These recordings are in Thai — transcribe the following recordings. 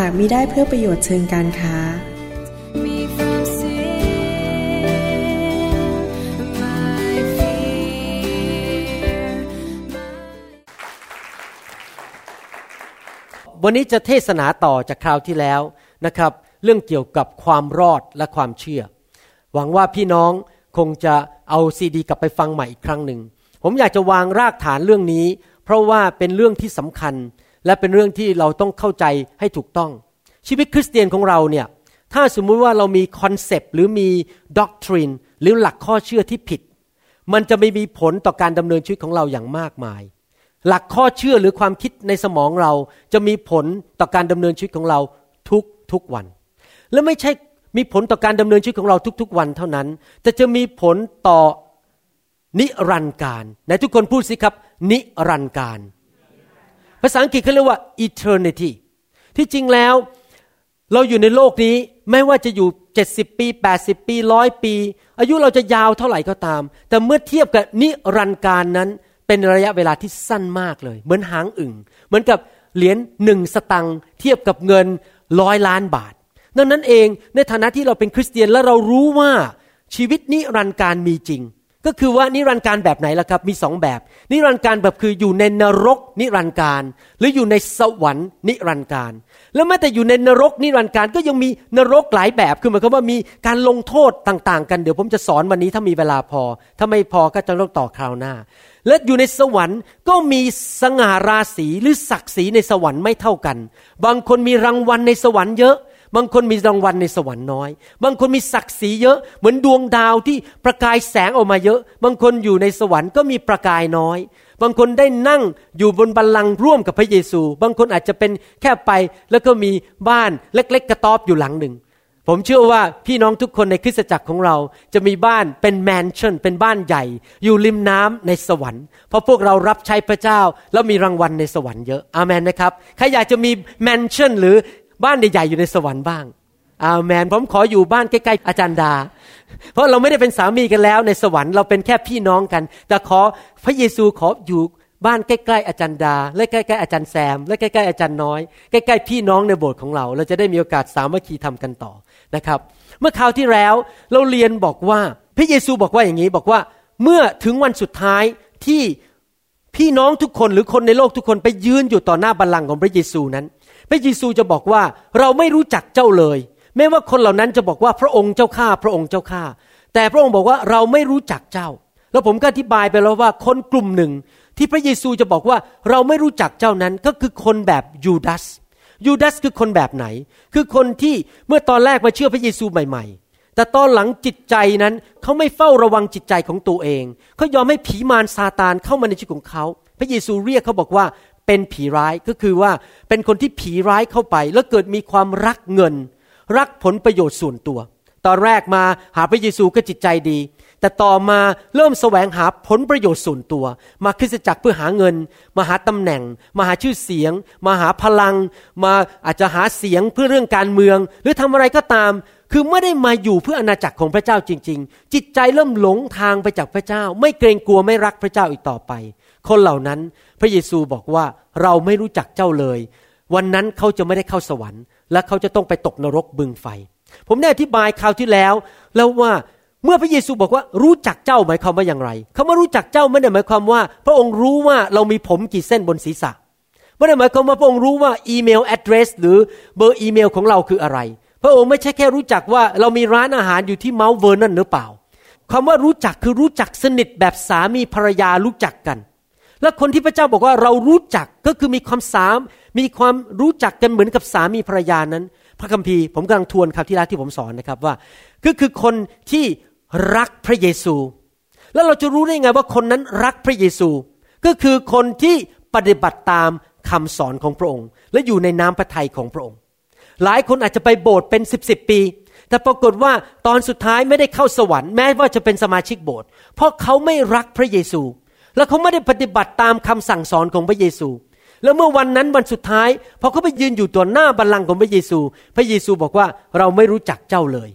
หากมิได้เพื่อประโยชน์เชิงการค้า วันนี้จะเทศนาต่อจากคราวที่แล้วนะครับ เรื่องเกี่ยวกับความรอดและความเชื่อ หวังว่าพี่น้องคงจะเอาซีดี กลับไปฟังใหม่อีกครั้งหนึ่ง ผมอยากจะวางรากฐานเรื่องนี้ เพราะว่าเป็นเรื่องที่สำคัญ และเป็นเรื่องที่เราต้องเข้าใจให้ถูกต้อง ชีวิตคริสเตียนของเราเนี่ยถ้าสมมุติว่าเรามี concept หรือมี doctrine หรือหลักข้อเชื่อที่ผิด มันจะไม่มีผลต่อการดำเนินชีวิตของเราอย่างมากมาย หลักข้อเชื่อหรือความคิดในสมองเราจะมีผลต่อการดำเนินชีวิตของเราทุกทุกวัน และไม่ใช่มีผลต่อการดำเนินชีวิตของเราทุกๆวันเท่านั้น แต่จะมีผลต่อนิรันดร์การในทุกคนพูดสิครับ นิรันดร์การ ภาษาอังกฤษเขาเรียกว่า eternity ที่จริงแล้วเราอยู่ในโลกนี้ไม่ว่าจะอยู่ 70 ปี 80 ปีร้อยปี อายุเราจะยาวเท่าไหร่ก็ตาม แต่เมื่อเทียบกับนิรันดร์การนั้น เป็นระยะเวลาที่สั้นมากเลย เหมือนหางอึ่ง เหมือนกับเหรียญหนึ่งสตังค์เทียบกับเงินร้อยล้านบาท ดังนั้นเองในฐานะที่เราเป็นคริสเตียนและเรารู้ว่าชีวิตนิรันดร์การมีจริง ก็คือว่านิรันดร์การแบบไหนล่ะครับ มีสองแบบ นิรันดร์การแบบคืออยู่ในนรก นิรันดร์การ หรืออยู่ในสวรรค์ นิรันดร์การ แล้วแม้แต่อยู่ในนรก นิรันดร์การก็ยังมีนรกหลายแบบคือหมายความว่ามีการลงโทษต่างๆ กันเดี๋ยวผมจะสอนวันนี้ถ้ามีเวลาพอ ถ้าไม่พอก็จะต้องต่อคราวหน้า และอยู่ในสวรรค์ก็มีสง่าราศีหรือศักดิ์ศรีในสวรรค์ไม่เท่ากัน บางคนมีรางวัลในสวรรค์เยอะ บางคนมีรางวัลในสวรรค์น้อย บางคนมีศักดิ์ศรีเยอะ เหมือนดวงดาวที่ประกายแสงออกมาเยอะ บางคนอยู่ในสวรรค์ก็มีประกายน้อย บางคนได้นั่งอยู่บนบัลลังก์ร่วมกับพระเยซู บางคนอาจจะเป็นแค่ไปแล้วก็มีบ้านเล็ก ๆ กระต๊อบอยู่หลังหนึ่ง ผมเชื่อว่าพี่น้องทุกคนในคริสตจักรของเราจะมีบ้านเป็นแมนชั่น เป็นบ้านใหญ่ อยู่ริมน้ำในสวรรค์ เพราะพวกเรารับใช้พระเจ้าแล้วมีรางวัลในสวรรค์เยอะ อาเมนนะครับ ใครอยากจะมีแมนชั่นหรือ บ้านใหญ่ๆอยู่ในสวรรค์บ้างอาเมนผมขออยู่บ้านใกล้ๆอาจารย์ดา เพราะเราไม่ได้เป็นสามีกันแล้วในสวรรค์เราเป็นแค่พี่น้องกัน แต่ขอพระเยซูขออยู่บ้านใกล้ๆอาจารย์ดา และใกล้ๆอาจารย์แซม และใกล้ๆอาจารย์น้อย ใกล้ๆพี่น้องในโบสถ์ของเรา เราจะได้มีโอกาสสามัคคีทำกันต่อนะครับ เมื่อคราวที่แล้วเราเรียนบอกว่าพระเยซูบอกว่าอย่างนี้บอกว่าเมื่อถึงวันสุดท้ายที่พี่น้องทุกคนหรือคนในโลกทุกคนไปยืนอยู่ต่อหน้าบัลลังก์ของพระเยซูนั้น พระเยซูจะบอกว่าเราไม่รู้จักเจ้าเลย แม้ว่าคนเหล่านั้นจะบอกว่าพระองค์เจ้าข้าพระองค์เจ้าข้าแต่พระองค์บอกว่าเราไม่รู้จักเจ้า แล้วผมก็อธิบายไปแล้วว่าคนกลุ่มหนึ่ง ที่พระเยซูจะบอกว่าเราไม่รู้จักเจ้านั้นก็คือคนแบบยูดาสยูดาสคือคนแบบไหน คือคนที่เมื่อตอนแรกมาเชื่อพระเยซูใหม่ ๆ แต่ตอนหลังจิตใจนั้นเขาไม่เฝ้าระวังจิตใจของตัวเองเขายอมให้ผีมารซาตานเข้ามาในชีวิตของเขา พระเยซูเรียกเขาบอกว่า เป็นผีร้ายก็คือว่าเป็นคนที่ผีร้ายเข้าไป แล้วเกิดมีความรักเงิน รักผลประโยชน์ส่วนตัว ตอนแรกมาหาพระเยซูก็จิตใจดี แต่ต่อมาเริ่มแสวงหาผลประโยชน์ส่วนตัว มาคริสตจักรเพื่อหาเงิน มาหาตำแหน่ง มาหาชื่อเสียง มาหาพลัง มาอาจจะหาเสียงเพื่อเรื่องการเมือง หรือทำอะไรก็ตามคือไม่ได้มาอยู่เพื่ออาณาจักรของพระเจ้าจริง ๆ จิตใจเริ่มหลงทางไปจากพระเจ้า ไม่เกรงกลัวไม่รักพระเจ้าอีกต่อไป คนเหล่านั้นพระเยซูบอกว่าเราไม่รู้จักเจ้าเลย วันนั้นเขาจะไม่ได้เข้าสวรรค์ และเขาจะต้องไปตกนรกบึงไฟ ผมได้อธิบายคราวที่แล้ว แล้วว่าเมื่อพระเยซูบอกว่ารู้จักเจ้าหมายความว่าอย่างไรคำว่ารู้จักเจ้าไม่ได้หมายความว่า พระองค์รู้ว่าเรามีผมกี่เส้นบนศีรษะไม่ได้หมายความว่าพระองค์รู้ว่า email address หรือเบอร์อีเมลของเราคืออะไร พระองค์ไม่ใช่แค่รู้จักว่าเรามีร้านอาหารอยู่ที่ Mount Vernon หรือเปล่าคำว่ารู้จักคือรู้จักสนิทแบบสามีภรรยารู้จักกัน และคนที่พระเจ้าบอกว่าเรารู้จักก็คือมีความสาม มีความรู้จักกันเหมือนกับสามีภรรยานั้น พระคัมภีร์ผมกำลังทวนครั้งที่แล้วที่ผมสอนนะครับว่า ก็คือคนที่รักพระเยซู แล้วเราจะรู้ได้ไงว่าคนนั้นรักพระเยซู ก็คือคนที่ปฏิบัติตามคำสอนของพระองค์ และอยู่ในน้ำพระทัยของพระองค์ หลายคนอาจจะไปโบสถ์เป็นสิบสิบปี แต่ปรากฏว่าตอนสุดท้ายไม่ได้เข้าสวรรค์แม้ว่าจะเป็นสมาชิกโบสถ์เพราะเขาไม่รักพระเยซู และเขาไม่ได้ปฏิบัติตามคำสั่งสอนของพระเยซู แล้วเมื่อวันนั้นวันสุดท้ายพอเขาไปยืนอยู่ตัวหน้าบัลลังก์ของพระเยซู พระเยซูบอกว่าเราไม่รู้จักเจ้าเลย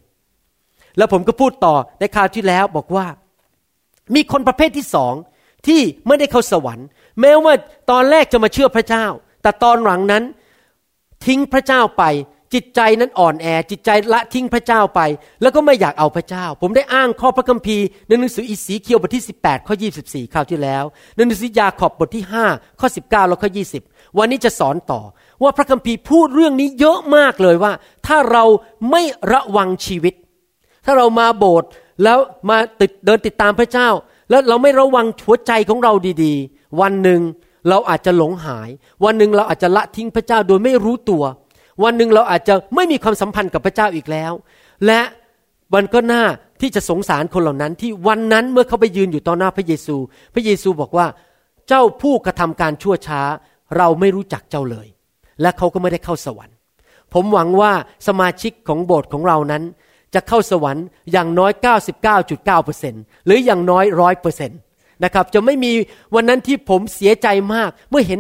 แล้วผมก็พูดต่อในคราวที่แล้วบอกว่า มีคนประเภทที่สองที่ไม่ได้เข้าสวรรค์ แม้ว่าตอนแรกจะมาเชื่อพระเจ้า แต่ตอนหลังนั้นทิ้งพระเจ้าไป จิตใจนั้นอ่อนแอ จิตใจละทิ้งพระเจ้าไป แล้วก็ไม่อยากเอาพระเจ้า ผมได้อ้างข้อพระคัมภีร์ในหนังสืออิสีเคียวบทที่ 18 ข้อ 24 คราวที่แล้วในหนังสือยาขอบบทที่ 5 ข้อ 19 แล้วข้อ 20 วันนี้จะสอนต่อ ว่าพระคัมภีร์พูดเรื่องนี้เยอะมากเลยว่า ถ้าเราไม่ระวังชีวิต ถ้าเรามาโบสถ์แล้วมาติดเดินติดตามพระเจ้า แล้วเราไม่ระวังหัวใจของเราดีๆ วันหนึ่งเราอาจจะหลงหาย วันหนึ่งเราอาจจะละทิ้งพระเจ้าโดยไม่รู้ตัว วันหนึ่งเราอาจจะไม่มีความสัมพันธ์กับพระเจ้าอีกแล้ว และมันก็น่าที่จะสงสารคนเหล่านั้น ที่วันนั้นเมื่อเขาไปยืนอยู่ต่อหน้าพระเยซู พระเยซูบอกว่าเจ้าผู้กระทำการชั่วช้า เราไม่รู้จักเจ้าเลย และเขาก็ไม่ได้เข้าสวรรค์ ผมหวังว่าสมาชิกของโบสถ์ของเรานั้น จะเข้าสวรรค์อย่างน้อย 99.9%หรืออย่างน้อยร้อยเปอร์เซ็นต์ นะครับจะไม่มีวันนั้นที่ผมเสียใจมาก เมื่อเห็น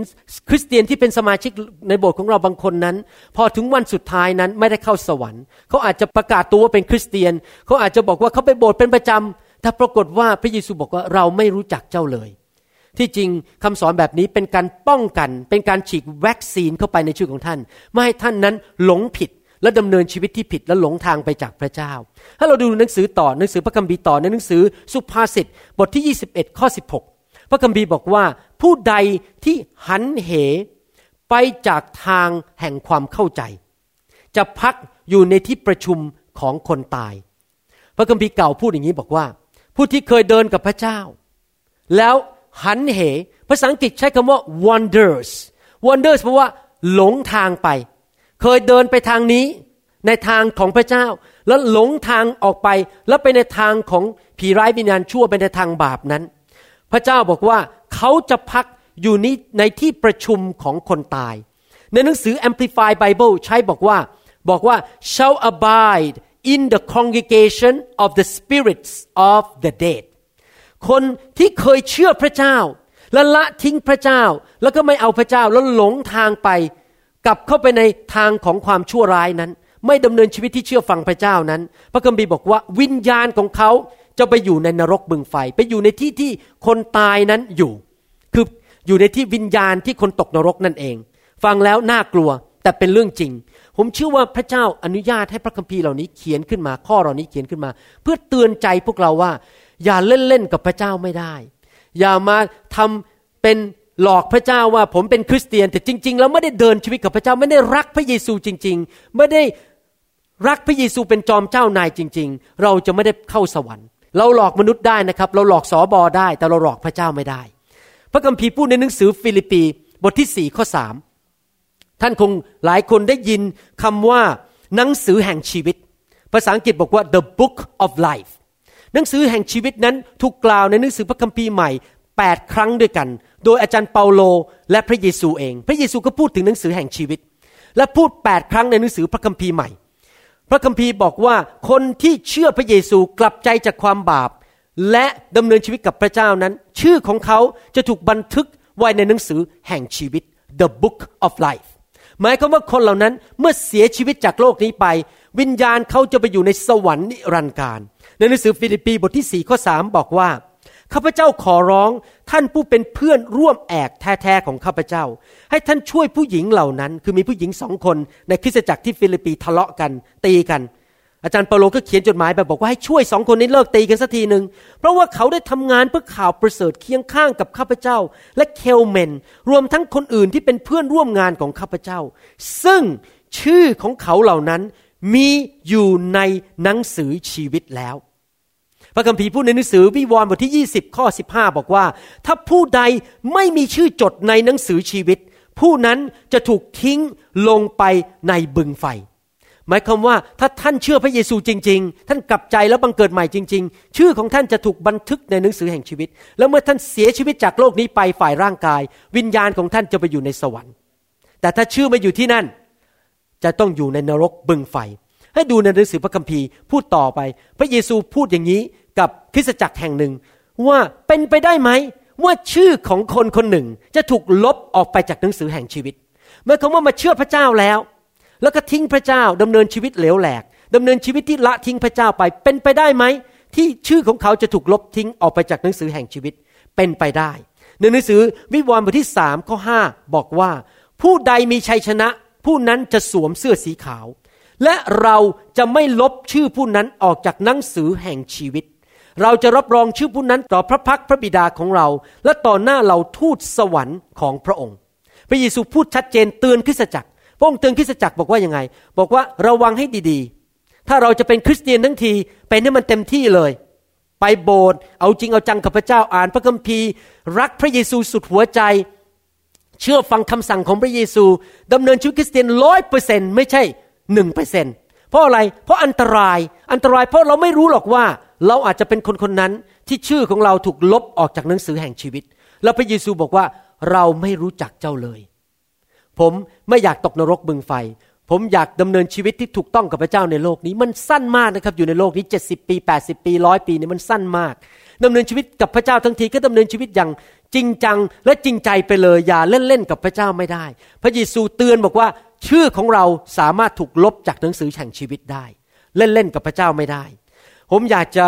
คริสเตียนที่เป็นสมาชิกในโบสถ์ของเราบางคนนั้น พอถึงวันสุดท้ายนั้นไม่ได้เข้าสวรรค์เขาอาจจะประกาศตัวว่าเป็นคริสเตียนเขาอาจจะบอกว่าเขาไปโบสถ์เป็นประจำแต่ปรากฏว่าพระเยซูบอกว่าเราไม่รู้จักเจ้าเลย ที่จริงคำสอนแบบนี้เป็นการป้องกัน เป็นการฉีกวัคซีนเข้าไปในชีวิตของท่าน ไม่ให้ท่านนั้นหลงผิด และดำเนินชีวิตที่ผิดและหลงทางไปจากพระเจ้า ถ้าเราดูหนังสือต่อหนังสือพระคัมภีร์ต่อในหนังสือสุภาษิตบทที่ 21 ข้อ 16 พระคัมภีร์บอกว่า ผู้ใดที่หันเหไปจากทางแห่งความเข้าใจ จะพักอยู่ในที่ประชุมของคนตาย พระคัมภีร์เก่าพูดอย่างนี้บอกว่า ผู้ที่เคยเดินกับพระเจ้า แล้วหันเหภาษาอังกฤษใช้คำว่า wonders wonders แปลว่าหลงทางไป เคยเดินไปทางนี้ในทางของพระเจ้า แล้วหลงทางออกไป แล้วไปในทางของผีร้ายวิญญาณชั่วไปในทางบาปนั้น พระเจ้าบอกว่าเขาจะพักอยู่นี้ในที่ประชุมของคนตาย ในหนังสือ Amplified Bible ใช้บอกว่าบอกว่า shall abide in the congregation of the spirits of the dead คนที่เคยเชื่อพระเจ้า และละทิ้งพระเจ้า แล้วก็ไม่เอาพระเจ้าแล้วหลงทางไป กลับเข้าไปในทางของความชั่วร้ายนั้น ไม่ดำเนินชีวิตที่เชื่อฟังพระเจ้านั้น พระคัมภีร์บอกว่าวิญญาณของเขาจะไปอยู่ในนรกบึงไฟ ไปอยู่ในที่ที่คนตายนั้นอยู่ คืออยู่ในที่วิญญาณที่คนตกนรกนั่นเอง ฟังแล้วน่ากลัวแต่เป็นเรื่องจริง ผมเชื่อว่าพระเจ้าอนุญาตให้พระคัมภีร์เหล่านี้เขียนขึ้นมา ข้อเหล่านี้เขียนขึ้นมา เพื่อเตือนใจพวกเราว่า อย่าเล่นเล่นกับพระเจ้าไม่ได้ อย่ามาทำเป็น หลอกพระเจ้าว่าผมเป็นคริสเตียน แต่จริง ๆ แล้วไม่ได้เดินชีวิตกับพระเจ้าไม่ได้รักพระเยซูจริง ๆ ไม่ได้รักพระเยซูเป็นจอมเจ้านายจริง ๆ เราจะไม่ได้เข้าสวรรค์ เราหลอกมนุษย์ได้นะครับ เราหลอกสอบอได้ แต่เราหลอกพระเจ้าไม่ได้ พระคัมภีร์พูดในหนังสือฟิลิปปีบทที่สี่ข้อสามท่านคงหลายคนได้ยินคำว่าหนังสือแห่งชีวิต ภาษาอังกฤษบอกว่า the book of life หนังสือแห่งชีวิตนั้นถูกกล่าวในหนังสือพระคัมภีร์ใหม่ 8 ครั้งด้วยกัน โดยอาจารย์เปาโลและพระเยซูเอง พระเยซูก็พูดถึงหนังสือแห่งชีวิต และพูด 8 ครั้งในหนังสือพระคัมภีร์ใหม่ พระคัมภีร์บอกว่าคนที่เชื่อพระเยซูกลับใจจากความบาป และดำเนินชีวิตกับพระเจ้านั้น ชื่อของเขาจะถูกบันทึกไว้ในหนังสือแห่งชีวิต the book of life หมายความว่าคนเหล่านั้นเมื่อเสียชีวิตจากโลกนี้ไป วิญญาณเขาจะไปอยู่ในสวรรค์นิรันดร์การ ในหนังสือฟิลิปปีบทที่4ข้อ3บอกว่า ข้าพเจ้าขอร้องท่านผู้เป็นเพื่อนร่วมแอกแท้ๆของข้าพเจ้า ให้ท่านช่วยผู้หญิงเหล่านั้น คือมีผู้หญิงสองคน ในคริสตจักรที่ฟิลิปปีทะเลาะกัน ตีกัน อาจารย์เปาโลก็เขียนจดหมายไปบอกว่าให้ช่วยสองคนนี้เลิกตีกันสักทีหนึ่งเพราะว่าเขาได้ทำงานเพื่อข่าวประเสริฐเคียงข้างกับข้าพเจ้า และเคลเมนท์ รวมทั้งคนอื่นที่เป็นเพื่อนร่วมงานของข้าพเจ้า ซึ่งชื่อของเขาเหล่านั้นมีอยู่ในหนังสือชีวิตแล้ว พระคัมภีร์พูดในหนังสือวิวรณ์บทที่ 20 ข้อ 15 บอกว่า ถ้าผู้ใดไม่มีชื่อจดในหนังสือชีวิต ผู้นั้นจะถูกทิ้งลงไปในบึงไฟ หมายความว่าถ้าท่านเชื่อพระเยซูจริง ๆ ท่านกลับใจแล้วบังเกิดใหม่จริง ๆ ชื่อของท่านจะถูกบันทึกในหนังสือแห่งชีวิต แล้วเมื่อท่านเสียชีวิตจากโลกนี้ไปฝ่ายร่างกาย วิญญาณของท่านจะไปอยู่ในสวรรค์ แต่ถ้าชื่อไม่อยู่ที่นั่น จะต้องอยู่ในนรกบึงไฟให้ดูในหนังสือพระคัมภีร์พูดต่อไป พระเยซูพูดอย่างนี้ กับคริสตจักรแห่งหนึ่ง ว่าเป็นไปได้ไหมว่าชื่อของคนคนหนึ่งจะถูกลบออกไปจากหนังสือแห่งชีวิตเมื่อเขาว่ามาเชื่อพระเจ้าแล้ว แล้วก็ทิ้งพระเจ้าดำเนินชีวิตเหลวแหลกดำเนินชีวิตที่ละทิ้งพระเจ้าไป เป็นไปได้ไหมที่ชื่อของเขาจะถูกลบทิ้งออกไปจากหนังสือแห่งชีวิตเป็นไปได้ในหนังสือวิวรณ์บทที่สามข้อห้าบอกว่า ผู้ใดมีชัยชนะ ผู้นั้นจะสวมเสื้อสีขาว และเราจะไม่ลบชื่อผู้นั้นออกจากหนังสือแห่งชีวิต เราจะรับรองชื่อผู้นั้นต่อพระพักพระบิดาของเรา และต่อหน้าเราทูตสวรรค์ของพระองค์ พระเยซูพูดชัดเจนเตือนคริสตจักร พระองค์เตือนคริสตจักรบอกว่ายังไง บอกว่าระวังให้ดีๆ ถ้าเราจะเป็นคริสเตียนทั้งทีเป็นให้มันเต็มที่เลย ไปโบสถ์เอาจริงเอาจังกับพระเจ้าอ่านพระคัมภีร์ รักพระเยซูสุดหัวใจ เชื่อฟังคำสั่งของพระเยซูดำเนินชีวิตคริสเตียนร้อยเปอร์เซ็นไม่ใช่หนึ่งเปอร์เซ็นเพราะอะไรเพราะอันตรายอันตรายเพราะเราไม่รู้หรอกว่า เราอาจจะเป็นคนคนนั้นที่ชื่อของเราถูกลบออกจากหนังสือแห่งชีวิต แล้วพระเยซูบอกว่าเราไม่รู้จักเจ้าเลย ผมไม่อยากตกนรกบึงไฟ ผมอยากดำเนินชีวิตที่ถูกต้องกับพระเจ้าในโลกนี้ มันสั้นมากนะครับอยู่ในโลกนี้ 70 ปี 80 ปีร้อยปีเนี่ยมันสั้นมากดำเนินชีวิตกับพระเจ้าทั้งทีก็ดำเนินชีวิตอย่างจริงจังและจริงใจไปเลยอย่าเล่นเล่นกับพระเจ้าไม่ได้ พระเยซูเตือนบอกว่าชื่อของเราสามารถถูกลบจากหนังสือแห่งชีวิตได้ เล่นเล่นกับพระเจ้าไม่ได้ ผมอยากจะ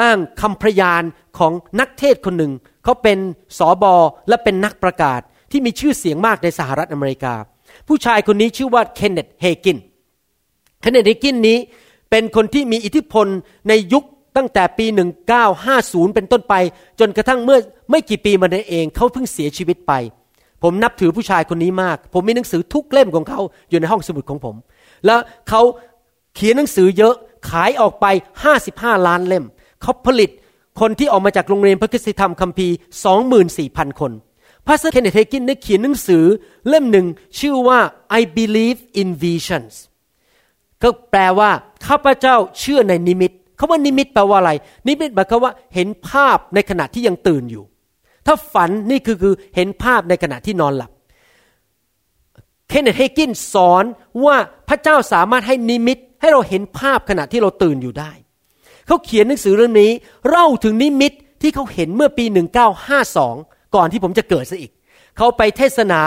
อ้างคำพยานของนักเทศคนหนึ่ง เขาเป็นสอบอและเป็นนักประกาศที่มีชื่อเสียงมากในสหรัฐอเมริกา ผู้ชายคนนี้ชื่อว่าเคนเนตเฮกินเคนเนตเฮกินนี้เป็นคนที่มีอิทธิพลในยุคตั้งแต่ปี 1950 เป็นต้นไป จนกระทั่งเมื่อไม่กี่ปีมานี้เองเขาเพิ่งเสียชีวิตไป ผมนับถือผู้ชายคนนี้มาก ผมมีหนังสือทุกเล่มของเขาอยู่ในห้องสมุดของผม แล้วเขาเขียนหนังสือเยอะ ขายออกไป 55 ล้านเล่ม เขาผลิตคนที่ออกมาจากโรงเรียนพระคริสตธรรมคัมภีร์24,000 คน Pastor Kenneth Hagin ได้เขียนหนังสือเล่มหนึ่งชื่อว่า I believe in visions ก็แปลว่า ข้าพเจ้าเชื่อในนิมิตคำว่านิมิตแปลว่าอะไร นิมิตหมายความว่าเห็นภาพในขณะที่ยังตื่นอยู่ ถ้าฝันนี่คือคือเห็นภาพในขณะที่นอนหลับ Kenneth Hagin สอนว่าพระเจ้าสามารถให้นิมิต ให้เราเห็นภาพขณะที่เราตื่นอยู่ได้ เขาเขียนหนังสือเรื่องนี้เล่าถึงนิมิตที่เขาเห็นเมื่อปี 1952 ก่อนที่ผมจะเกิดซะอีก เขาไปเทศนา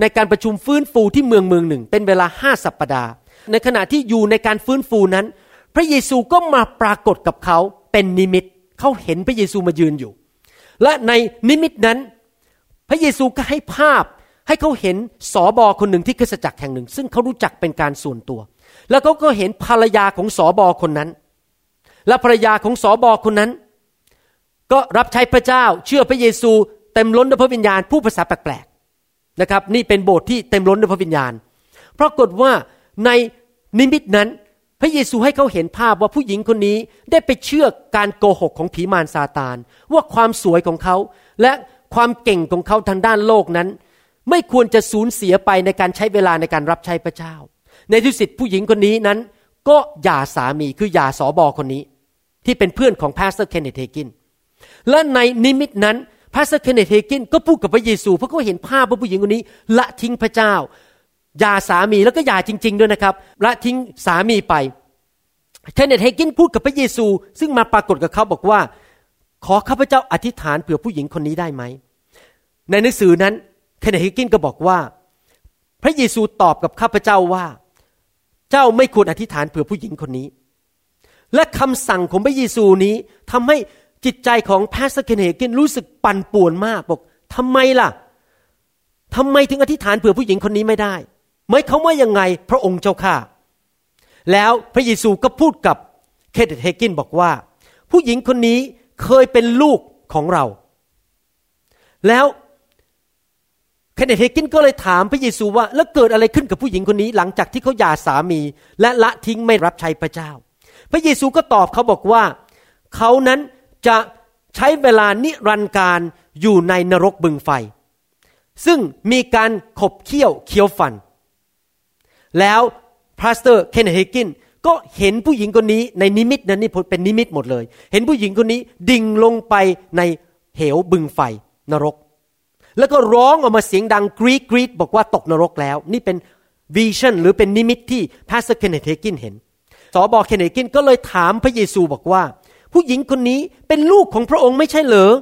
ในการประชุมฟื้นฟูที่เมืองเมืองหนึ่ง เป็นเวลาห้าสัปปดาห์ ในขณะที่อยู่ในการฟื้นฟูนั้น พระเยซูก็มาปรากฏกับเขาเป็นนิมิตเขาเห็นพระเยซูมายืนอยู่ และในนิมิตนั้น พระเยซูก็ให้ภาพให้เขาเห็นสอบอคนหนึ่งที่คริสจักรแห่งหนึ่ง ซึ่งเขารู้จักเป็นการส่วนตัว แล้วเขาก็เห็นภรรยาของสอบอคนนั้น และภรรยาของสอบอคนนั้น ก็รับใช้พระเจ้าเชื่อพระเยซูเต็มล้นด้วยพระวิญญาณผู้ภาษาแปลกๆนะครับนี่เป็นโบสถ์ที่เต็มล้นด้วยพระวิญญาณปรากฏว่าในนิมิตนั้น พระเยซูให้เขาเห็นภาพว่าผู้หญิงคนนี้ได้ไปเชื่อการโกหกของผีมารซาตาน ว่าความสวยของเขาและความเก่งของเขาทางด้านโลกนั้น ไม่ควรจะสูญเสียไปในการใช้เวลาในการรับใช้พระเจ้า ในที่สุดผู้หญิงคนนี้นั้น ก็หย่าสามีคือหย่าสอบอคนนี้ ที่เป็นเพื่อนของ Pastor Kenneth Hagin และในนิมิตนั้น Pastor Kenneth Hagin ก็พูดกับพระเยซูเพราะเขาเห็นภาพว่าผู้หญิงคนนี้ ละทิ้งพระเจ้าหย่าสามีแล้วก็หย่าจริง ๆ ด้วยนะครับละทิ้งสามีไป Kenneth Hagin พูดกับพระเยซู ซึ่งมาปรากฏกับเขาบอกว่า ขอข้าพเจ้าอธิษฐานเผื่อผู้หญิงคนนี้ได้ไหมในหนังสือนั้นเคนเนตเฮกินก็บอกว่า พระเยซูตอบกับข้าพเจ้าว่า เจ้าไม่ควรอธิษฐานเผื่อผู้หญิงคนนี้ และคำสั่งของพระเยซูนี้ทำให้จิตใจของแพสเคนเฮกินรู้สึกปั่นป่วนมากบอกทำไมล่ะทำไมถึงอธิษฐานเผื่อผู้หญิงคนนี้ไม่ได้หมายเขาว่ายังไงพระองค์เจ้าข้าแล้วพระเยซูก็พูดกับเคเดตเฮกินบอกว่า ผู้หญิงคนนี้เคยเป็นลูกของเรา แล้ว Kenneth Hagin ก็เลยถามพระเยซูว่า แล้วเกิดอะไรขึ้นกับผู้หญิงคนนี้หลังจากที่เขาหย่าสามี และละทิ้งไม่รับใช้พระเจ้า พระเยซูก็ตอบเขาบอกว่า เขานั้นจะใช้เวลานิรันดร์การอยู่ในนรกบึงไฟ ซึ่งมีการขบเคี้ยวเคี้ยวฟัน แล้ว Pastor Kenneth Haginก็เห็นผู้หญิงคนนี้ในนิมิตนั้นนี่เป็นนิมิตหมดเลย เห็นผู้หญิงคนนี้ดิ่งลงไปในเหวบึงไฟนรก แล้วก็ร้องออกมาเสียงดังกรี๊ดกรี๊ดบอกว่าตกนรกแล้ว นี่เป็น vision หรือเป็นนิมิตที่ Pastor Kenneth Hagin เห็น ศบ. Kenneth Hagin ก็เลยถามพระเยซูบอกว่า ผู้หญิงคนนี้เป็นลูกของพระองค์ไม่ใช่เหรอ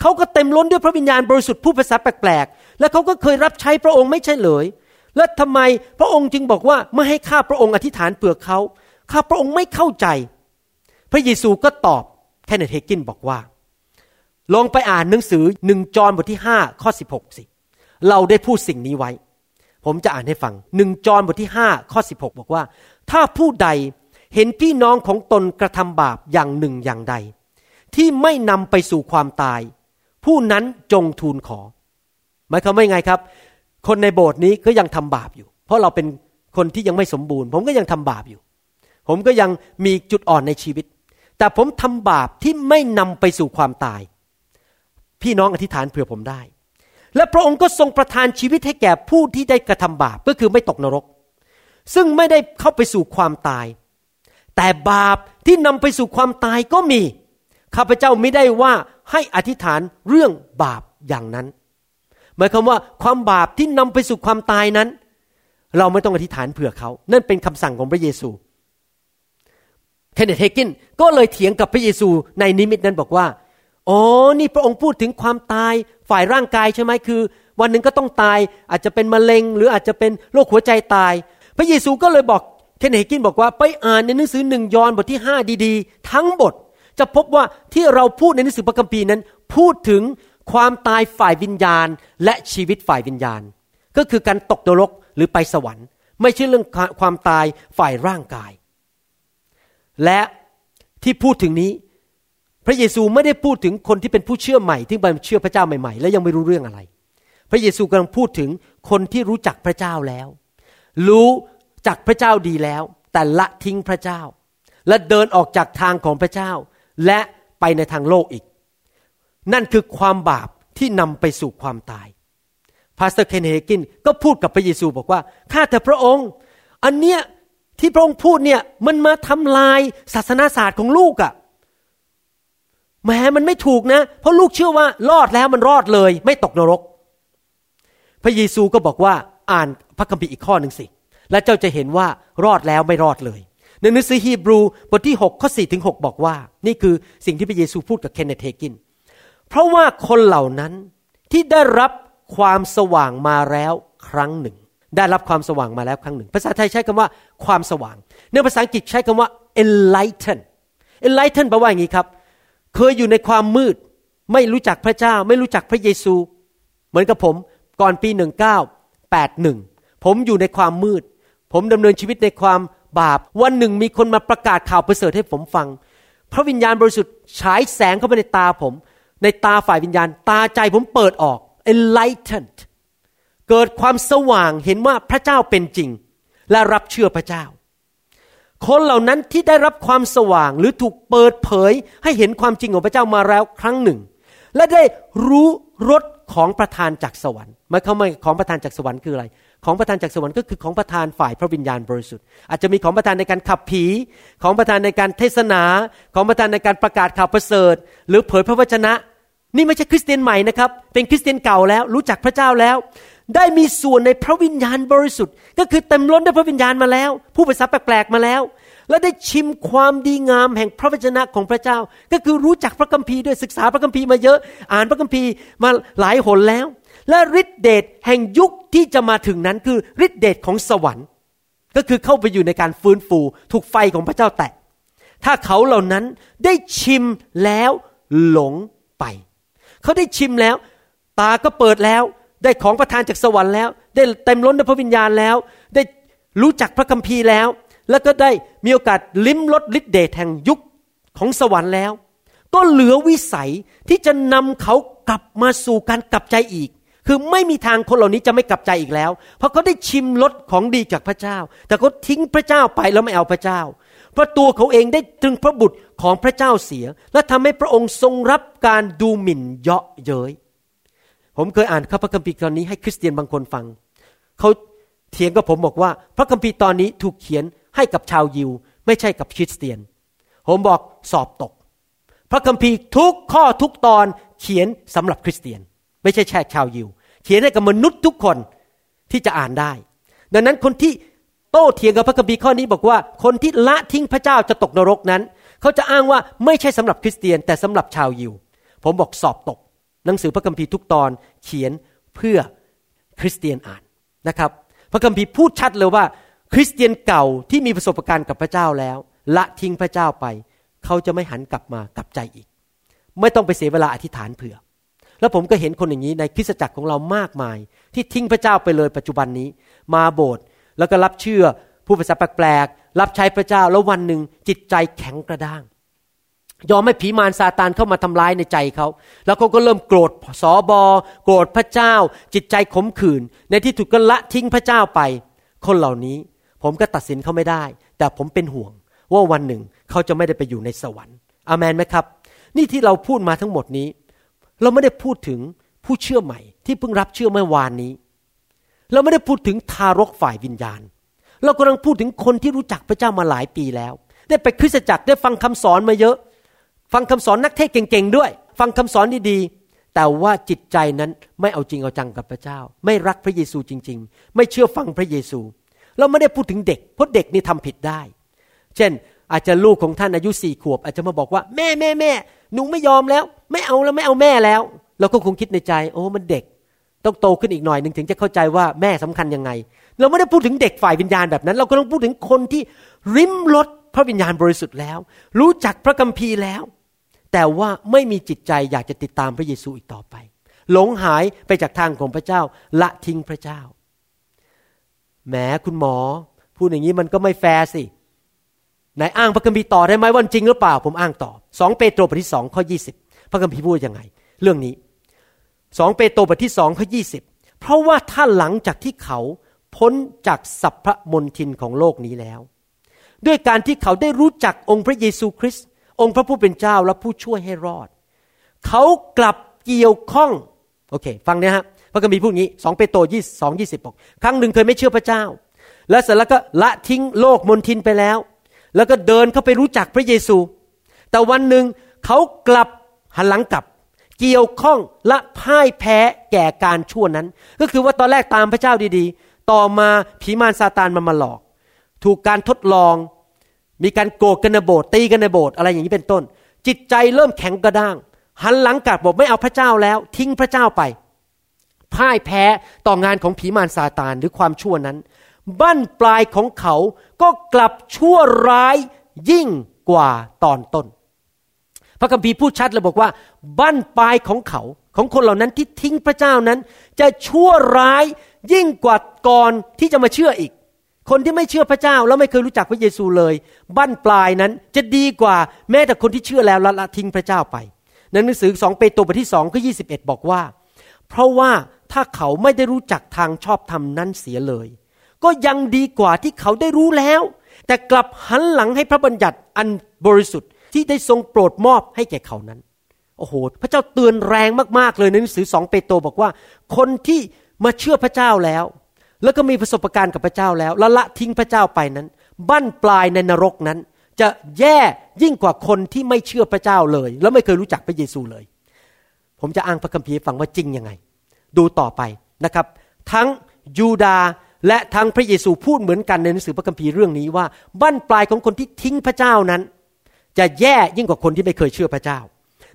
เขาก็เต็มล้นด้วยพระวิญญาณบริสุทธิ์พูดภาษาแปลกๆและเขาก็เคยรับใช้พระองค์ไม่ใช่เหรอและทำไมพระองค์จึงบอกว่าไม่ให้ข้าพระองค์อธิษฐานเปลือกเขาข้าพระองค์ไม่เข้าใจ พระเยซูก็ตอบแคนเนเกินบอกว่า ลองไปอ่านหนังสือหนึ่งจอห์นบทที่ห้าข้อสิบหกสิ เราได้พูดสิ่งนี้ไว้ ผมจะอ่านให้ฟังหนึ่งจอห์นบทที่ห้าข้อสิบหกบอกว่า ถ้าผู้ใดเห็นพี่น้องของตนกระทำบาปอย่างหนึ่งอย่างใด ที่ไม่นำไปสู่ความตาย ผู้นั้นจงทูลขอ หมายความว่าไงครับ คนในโบสถ์นี้ก็ยังทำบาปอยู่ เพราะเราเป็นคนที่ยังไม่สมบูรณ์ ผมก็ยังทำบาปอยู่ ผมก็ยังมีจุดอ่อนในชีวิต แต่ผมทำบาปที่ไม่นำไปสู่ความตาย พี่น้องอธิษฐานเผื่อผมได้ และพระองค์ก็ทรงประทานชีวิตให้แก่ผู้ที่ได้กระทำบาปก็คือไม่ตกนรก ซึ่งไม่ได้เข้าไปสู่ความตาย แต่บาปที่นำไปสู่ความตายก็มี ข้าพเจ้าไม่ได้ว่าให้อธิษฐานเรื่องบาปอย่างนั้น หมายความว่าความบาปที่นำไปสู่ความตายนั้น เราไม่ต้องอธิษฐานเผื่อเขา นั่นเป็นคำสั่งของพระเยซูเคนเนตเฮกินก็เลยเถียงกับพระเยซูในนิมิตนั้นบอกว่า อ๋อ นี่พระองค์พูดถึงความตายฝ่ายร่างกายใช่ไหมคือ วันหนึ่งก็ต้องตายอาจจะเป็นมะเร็ง หรืออาจจะเป็นโรคหัวใจตาย พระเยซูก็เลยบอกเคนเฮกินบอกว่าไปอ่านในหนังสือหนึ่งยอห์นบทที่ห้าดีๆ ทั้งบท จะพบว่าที่เราพูดในหนังสือพระคัมภีร์นั้น พูดถึงความตายฝ่ายวิญญาณ และชีวิตฝ่ายวิญญาณ ก็คือการตกนรกหรือไปสวรรค์ ไม่ใช่เรื่องความตายฝ่ายร่างกาย และที่พูดถึงนี้ พระเยซูไม่ได้พูดถึงคนที่เป็นผู้เชื่อใหม่ที่มาเชื่อพระเจ้าใหม่ๆ และยังไม่รู้เรื่องอะไร พระเยซูกำลังพูดถึงคนที่รู้จักพระเจ้าแล้ว รู้จักพระเจ้าดีแล้ว แต่ละทิ้งพระเจ้า และเดินออกจากทางของพระเจ้า และไปในทางโลกอีก นั่นคือความบาปที่นำไปสู่ความตายพาสเตอร์เคนเฮกินก็พูดกับพระเยซูบอกว่าข้าแต่พระองค์ อันเนี้ยที่พระองค์พูดเนี่ยมันมาทำลายศาสนาศาสตร์ของลูกอะ่ะ แม้มันไม่ถูกนะ เพราะลูกเชื่อว่ารอดแล้วมันรอดเลย ไม่ตกนรก พระเยซูก็บอกว่าอ่านพระคัมภีร์อีกข้อหนึ่งสิ และเจ้าจะเห็นว่ารอดแล้วไม่รอดเลยในหนังสือฮีบรูบทที่6ข้อ4ถึง6บอกว่า นี่คือสิ่งที่พระเยซูพูดกับเคนเนตเฮกิน เพราะว่าคนเหล่านั้นที่ได้รับความสว่างมาแล้วครั้งหนึ่ง ได้รับความสว่างมาแล้วครั้งหนึ่ง ภาษาไทยใช้คำว่าความสว่าง ในภาษาอังกฤษใช้คำว่า enlighten enlighten แปลว่าอย่างนี้ครับ เคยอยู่ในความมืด ไม่รู้จักพระเจ้า ไม่รู้จักพระเยซู เหมือนกับผมก่อนปี 1981 ผมอยู่ในความมืด ผมดำเนินชีวิตในความบาป วันหนึ่งมีคนมาประกาศข่าวประเสริฐให้ผมฟัง พระวิญญาณบริสุทธิ์ฉายแสงเข้าไปในตาผม ในตาฝ่ายวิญญาณ ตาใจผมเปิดออก enlightened เกิดความสว่างเห็นว่าพระเจ้าเป็นจริง และรับเชื่อพระเจ้า คนเหล่านั้นที่ได้รับความสว่างหรือถูกเปิดเผยให้เห็นความจริงของพระเจ้ามาแล้วครั้งหนึ่ง และได้รู้รสของประทานจากสวรรค์หมายความว่าของประทานจากสวรรค์คืออะไร ของประทานจากสวรรค์ก็คือของประทานฝ่ายพระวิญญาณบริสุทธิ์อาจจะมีของประทานในการขับผี ของประทานในการเทศนา ของประทานในการประกาศข่าวประเสริฐ หรือเผยพระวจนะ นี่ไม่ใช่คริสเตียนใหม่นะครับเป็นคริสเตียนเก่าแล้วรู้จักพระเจ้าแล้ว ได้มีส่วนในพระวิญญาณบริสุทธิ์ ก็คือเต็มล้นด้วยพระวิญญาณมาแล้ว ผู้ภาษาแปลกๆมาแล้ว และได้ชิมความดีงามแห่งพระวจนะของพระเจ้า ก็คือรู้จักพระคัมภีร์ด้วยศึกษาพระคัมภีร์มาเยอะ อ่านพระคัมภีร์มาหลายหนแล้ว และฤทธิเดชแห่งยุคที่จะมาถึงนั้นคือฤทธิเดชของสวรรค์ ก็คือเข้าไปอยู่ในการฟื้นฟูถูกไฟของพระเจ้าแตะถ้าเขาเหล่านั้นได้ชิมแล้วหลงไป เขาได้ชิมแล้ว ตาก็เปิดแล้ว ได้ของประทานจากสวรรค์แล้ว ได้เต็มล้นด้วยพระวิญญาณแล้ว ได้รู้จักพระคัมภีร์แล้ว แล้วก็ได้มีโอกาสลิ้มรสฤทธิเดชแห่งยุคของสวรรค์แล้ว ก็เหลือวิสัยที่จะนำเขากลับมาสู่การกลับใจอีก คือไม่มีทางคนเหล่านี้จะไม่กลับใจอีกแล้ว เพราะเขาได้ชิมรสของดีจากพระเจ้า แต่เขาทิ้งพระเจ้าไปแล้วไม่เอาพระเจ้าเพราะตัวเขาเองได้ถึงพระบุตรของพระเจ้าเสีย และทำให้พระองค์ทรงรับการดูหมิ่นเยาะเย้ย ผมเคยอ่านข้าพระคัมภีร์ตอนนี้ให้คริสเตียนบางคนฟัง เขาเถียงกับผมบอกว่า พระคัมภีร์ตอนนี้ถูกเขียนให้กับชาวยิว ไม่ใช่กับคริสเตียน ผมบอกสอบตก พระคัมภีร์ทุกข้อทุกตอนเขียนสำหรับคริสเตียน ไม่ใช่แค่ชาวยิว เขียนให้กับมนุษย์ทุกคนที่จะอ่านได้ ดังนั้นคนที่โต้เถียงกับพระคัมภีร์ข้อนี้บอกว่า คนที่ละทิ้งพระเจ้าจะตกนรกนั้น เขาจะอ้างว่าไม่ใช่สำหรับคริสเตียน แต่สำหรับชาวยิว ผมบอกสอบตก หนังสือพระคัมภีร์ทุกตอนเขียนเพื่อคริสเตียนอ่านนะครับ พระคัมภีร์พูดชัดเลยว่า คริสเตียนเก่าที่มีประสบการณ์กับพระเจ้าแล้ว ละทิ้งพระเจ้าไป เขาจะไม่หันกลับมากลับใจอีก ไม่ต้องไปเสียเวลาอธิษฐานเผื่อ แล้วผมก็เห็นคนอย่างนี้ในคริสตจักรของเรามากมาย ที่ทิ้งพระเจ้าไปเลยปัจจุบันนี้ มาโบสถ์แล้วก็รับเชื่อผู้ภาษาแปลกๆรับใช้พระเจ้าแล้ววันหนึ่งจิตใจแข็งกระด้าง ยอมให้ผีมารซาตานเข้ามาทำร้ายในใจเขา แล้วเขาก็เริ่มโกรธสอบอโกรธพระเจ้า จิตใจขมขื่น ในที่ถูกก็ละทิ้งพระเจ้าไป คนเหล่านี้ผมก็ตัดสินเขาไม่ได้ แต่ผมเป็นห่วง ว่าวันหนึ่งเขาจะไม่ได้ไปอยู่ในสวรรค์อามนไหมครับ นี่ที่เราพูดมาทั้งหมดนี้ เราไม่ได้พูดถึงผู้เชื่อใหม่ ที่เพิ่งรับเชื่อเมื่อวานนี้ เราไม่ได้พูดถึงทารกฝ่ายวิญญาณ เรากำลังพูดถึงคนที่รู้จักพระเจ้ามาหลายปีแล้ว ได้ไปคริสตจักรได้ฟังคำสอนมาเยอะ ฟังคำสอนนักเทศเก่งๆด้วย ฟังคำสอนดีๆ แต่ว่าจิตใจนั้นไม่เอาจริงเอาจังกับพระเจ้า ไม่รักพระเยซูจริง ๆ ไม่เชื่อฟังพระเยซู เราไม่ได้พูดถึงเด็กเพราะเด็กนี่ทำผิดได้ เช่น อาจจะลูกของท่านอายุสี่ขวบ อาจจะมาบอกว่าแม่แม่แม่หนูไม่ยอมแล้ว ไม่เอาแล้วไม่เอาแม่แล้ว เราก็คงคิดในใจ โอ้มันเด็ก ต้องโตขึ้นอีกหน่อยหนึ่งถึงจะเข้าใจว่าแม่สำคัญยังไง เราไม่ได้พูดถึงเด็กฝ่ายวิญญาณแบบนั้น เราก็ต้องพูดถึงคนที่ริมรถพระวิญญาณบริสุทธิ์แล้ว รู้จักพระคัมภีร์แล้ว แต่ว่าไม่มีจิตใจอยากจะติดตามพระเยซูอีกต่อไป หลงหายไปจากทางของพระเจ้าละทิ้งพระเจ้าแหมคุณหมอ พูดอย่างนี้มันก็ไม่แฟร์สิไหนอ้างพระคัมภีร์ต่อได้ไหมว่าจริงหรือเปล่า ผมอ้างต่อสองเปโตรบทที่สองข้อยี่สิบพระคัมภีร์พูดยังไง เรื่องนี้สองเปโตรบทที่สองข้อยี่สิบเพราะว่าถ้าหลังจากที่เขาพ้นจากสัพพมนทินของโลกนี้แล้ว ด้วยการที่เขาได้รู้จักองค์พระเยซูคริสต์ องค์พระผู้เป็นเจ้าและผู้ช่วยให้รอด เขากลับเกี่ยวข้อง โอเค ฟังนะฮะพระคัมภีร์พูดงี้สองเปโตรยี่สองยี่สิบบอกครั้งหนึ่งเคยไม่เชื่อพระเจ้า และเสร็จแล้วก็ละทิ้งโลกมนทินไปแล้ว แล้วก็เดินเข้าไปรู้จักพระเยซู แต่วันหนึ่งเขากลับหันหลังกลับ เกี่ยวข้องและพ่ายแพ้แก่การชั่วนั้น ก็คือว่าตอนแรกตามพระเจ้าดีๆ ต่อมาผีมารซาตานมันมาหลอก ถูกการทดลอง มีการโกรธกันในโบสถ์ตีกันในโบสถ์อะไรอย่างนี้เป็นต้น จิตใจเริ่มแข็งกระด้าง หันหลังกลับบอกไม่เอาพระเจ้าแล้ว ทิ้งพระเจ้าไปพ่ายแพ้ต่องานของผีมารซาตานหรือความชั่วนั้น บั้นปลายของเขาก็กลับชั่วร้ายยิ่งกว่าตอนต้น พระคัมภีร์พูดชัดเลยบอกว่า บั้นปลายของเขาของคนเหล่านั้นที่ทิ้งพระเจ้านั้น จะชั่วร้ายยิ่งกว่าก่อนที่จะมาเชื่ออีก คนที่ไม่เชื่อพระเจ้าแล้วไม่เคยรู้จักพระเยซูเลย บั้นปลายนั้นจะดีกว่าแม้แต่คนที่เชื่อแล้วละละทิ้งพระเจ้าไปในหนังสือสองเปโตรบทที่สองข้อยีบอกว่า เพราะว่าถ้าเขาไม่ได้รู้จักทางชอบธรรมนั้นเสียเลย ก็ยังดีกว่าที่เขาได้รู้แล้ว แต่กลับหันหลังให้พระบัญญัติอันบริสุทธิ์ที่ได้ทรงโปรดมอบให้แก่เขานั้น โอ้โห พระเจ้าเตือนแรงมากๆเลยในหนังสือสองเปโตรบอกว่า คนที่มาเชื่อพระเจ้าแล้ว แล้วก็มีประสบการณ์กับพระเจ้าแล้วล้วละทิ้งพระเจ้าไปนั้น บั้นปลายในนรกนั้น จะแย่ยิ่งกว่าคนที่ไม่เชื่อพระเจ้าเลย แล้วไม่เคยรู้จักพระเยซูเลย ผมจะอ้างพระคัมภีร์ฟังว่าจริงยังไง ดูต่อไปนะครับ ทั้งยูดาและทั้งพระเยซูพูดเหมือนกันในหนังสือพระคัมภีร์เรื่องนี้ว่า บั้นปลายของคนที่ทิ้งพระเจ้านั้น จะแย่ยิ่งกว่าคนที่ไม่เคยเชื่อพระเจ้า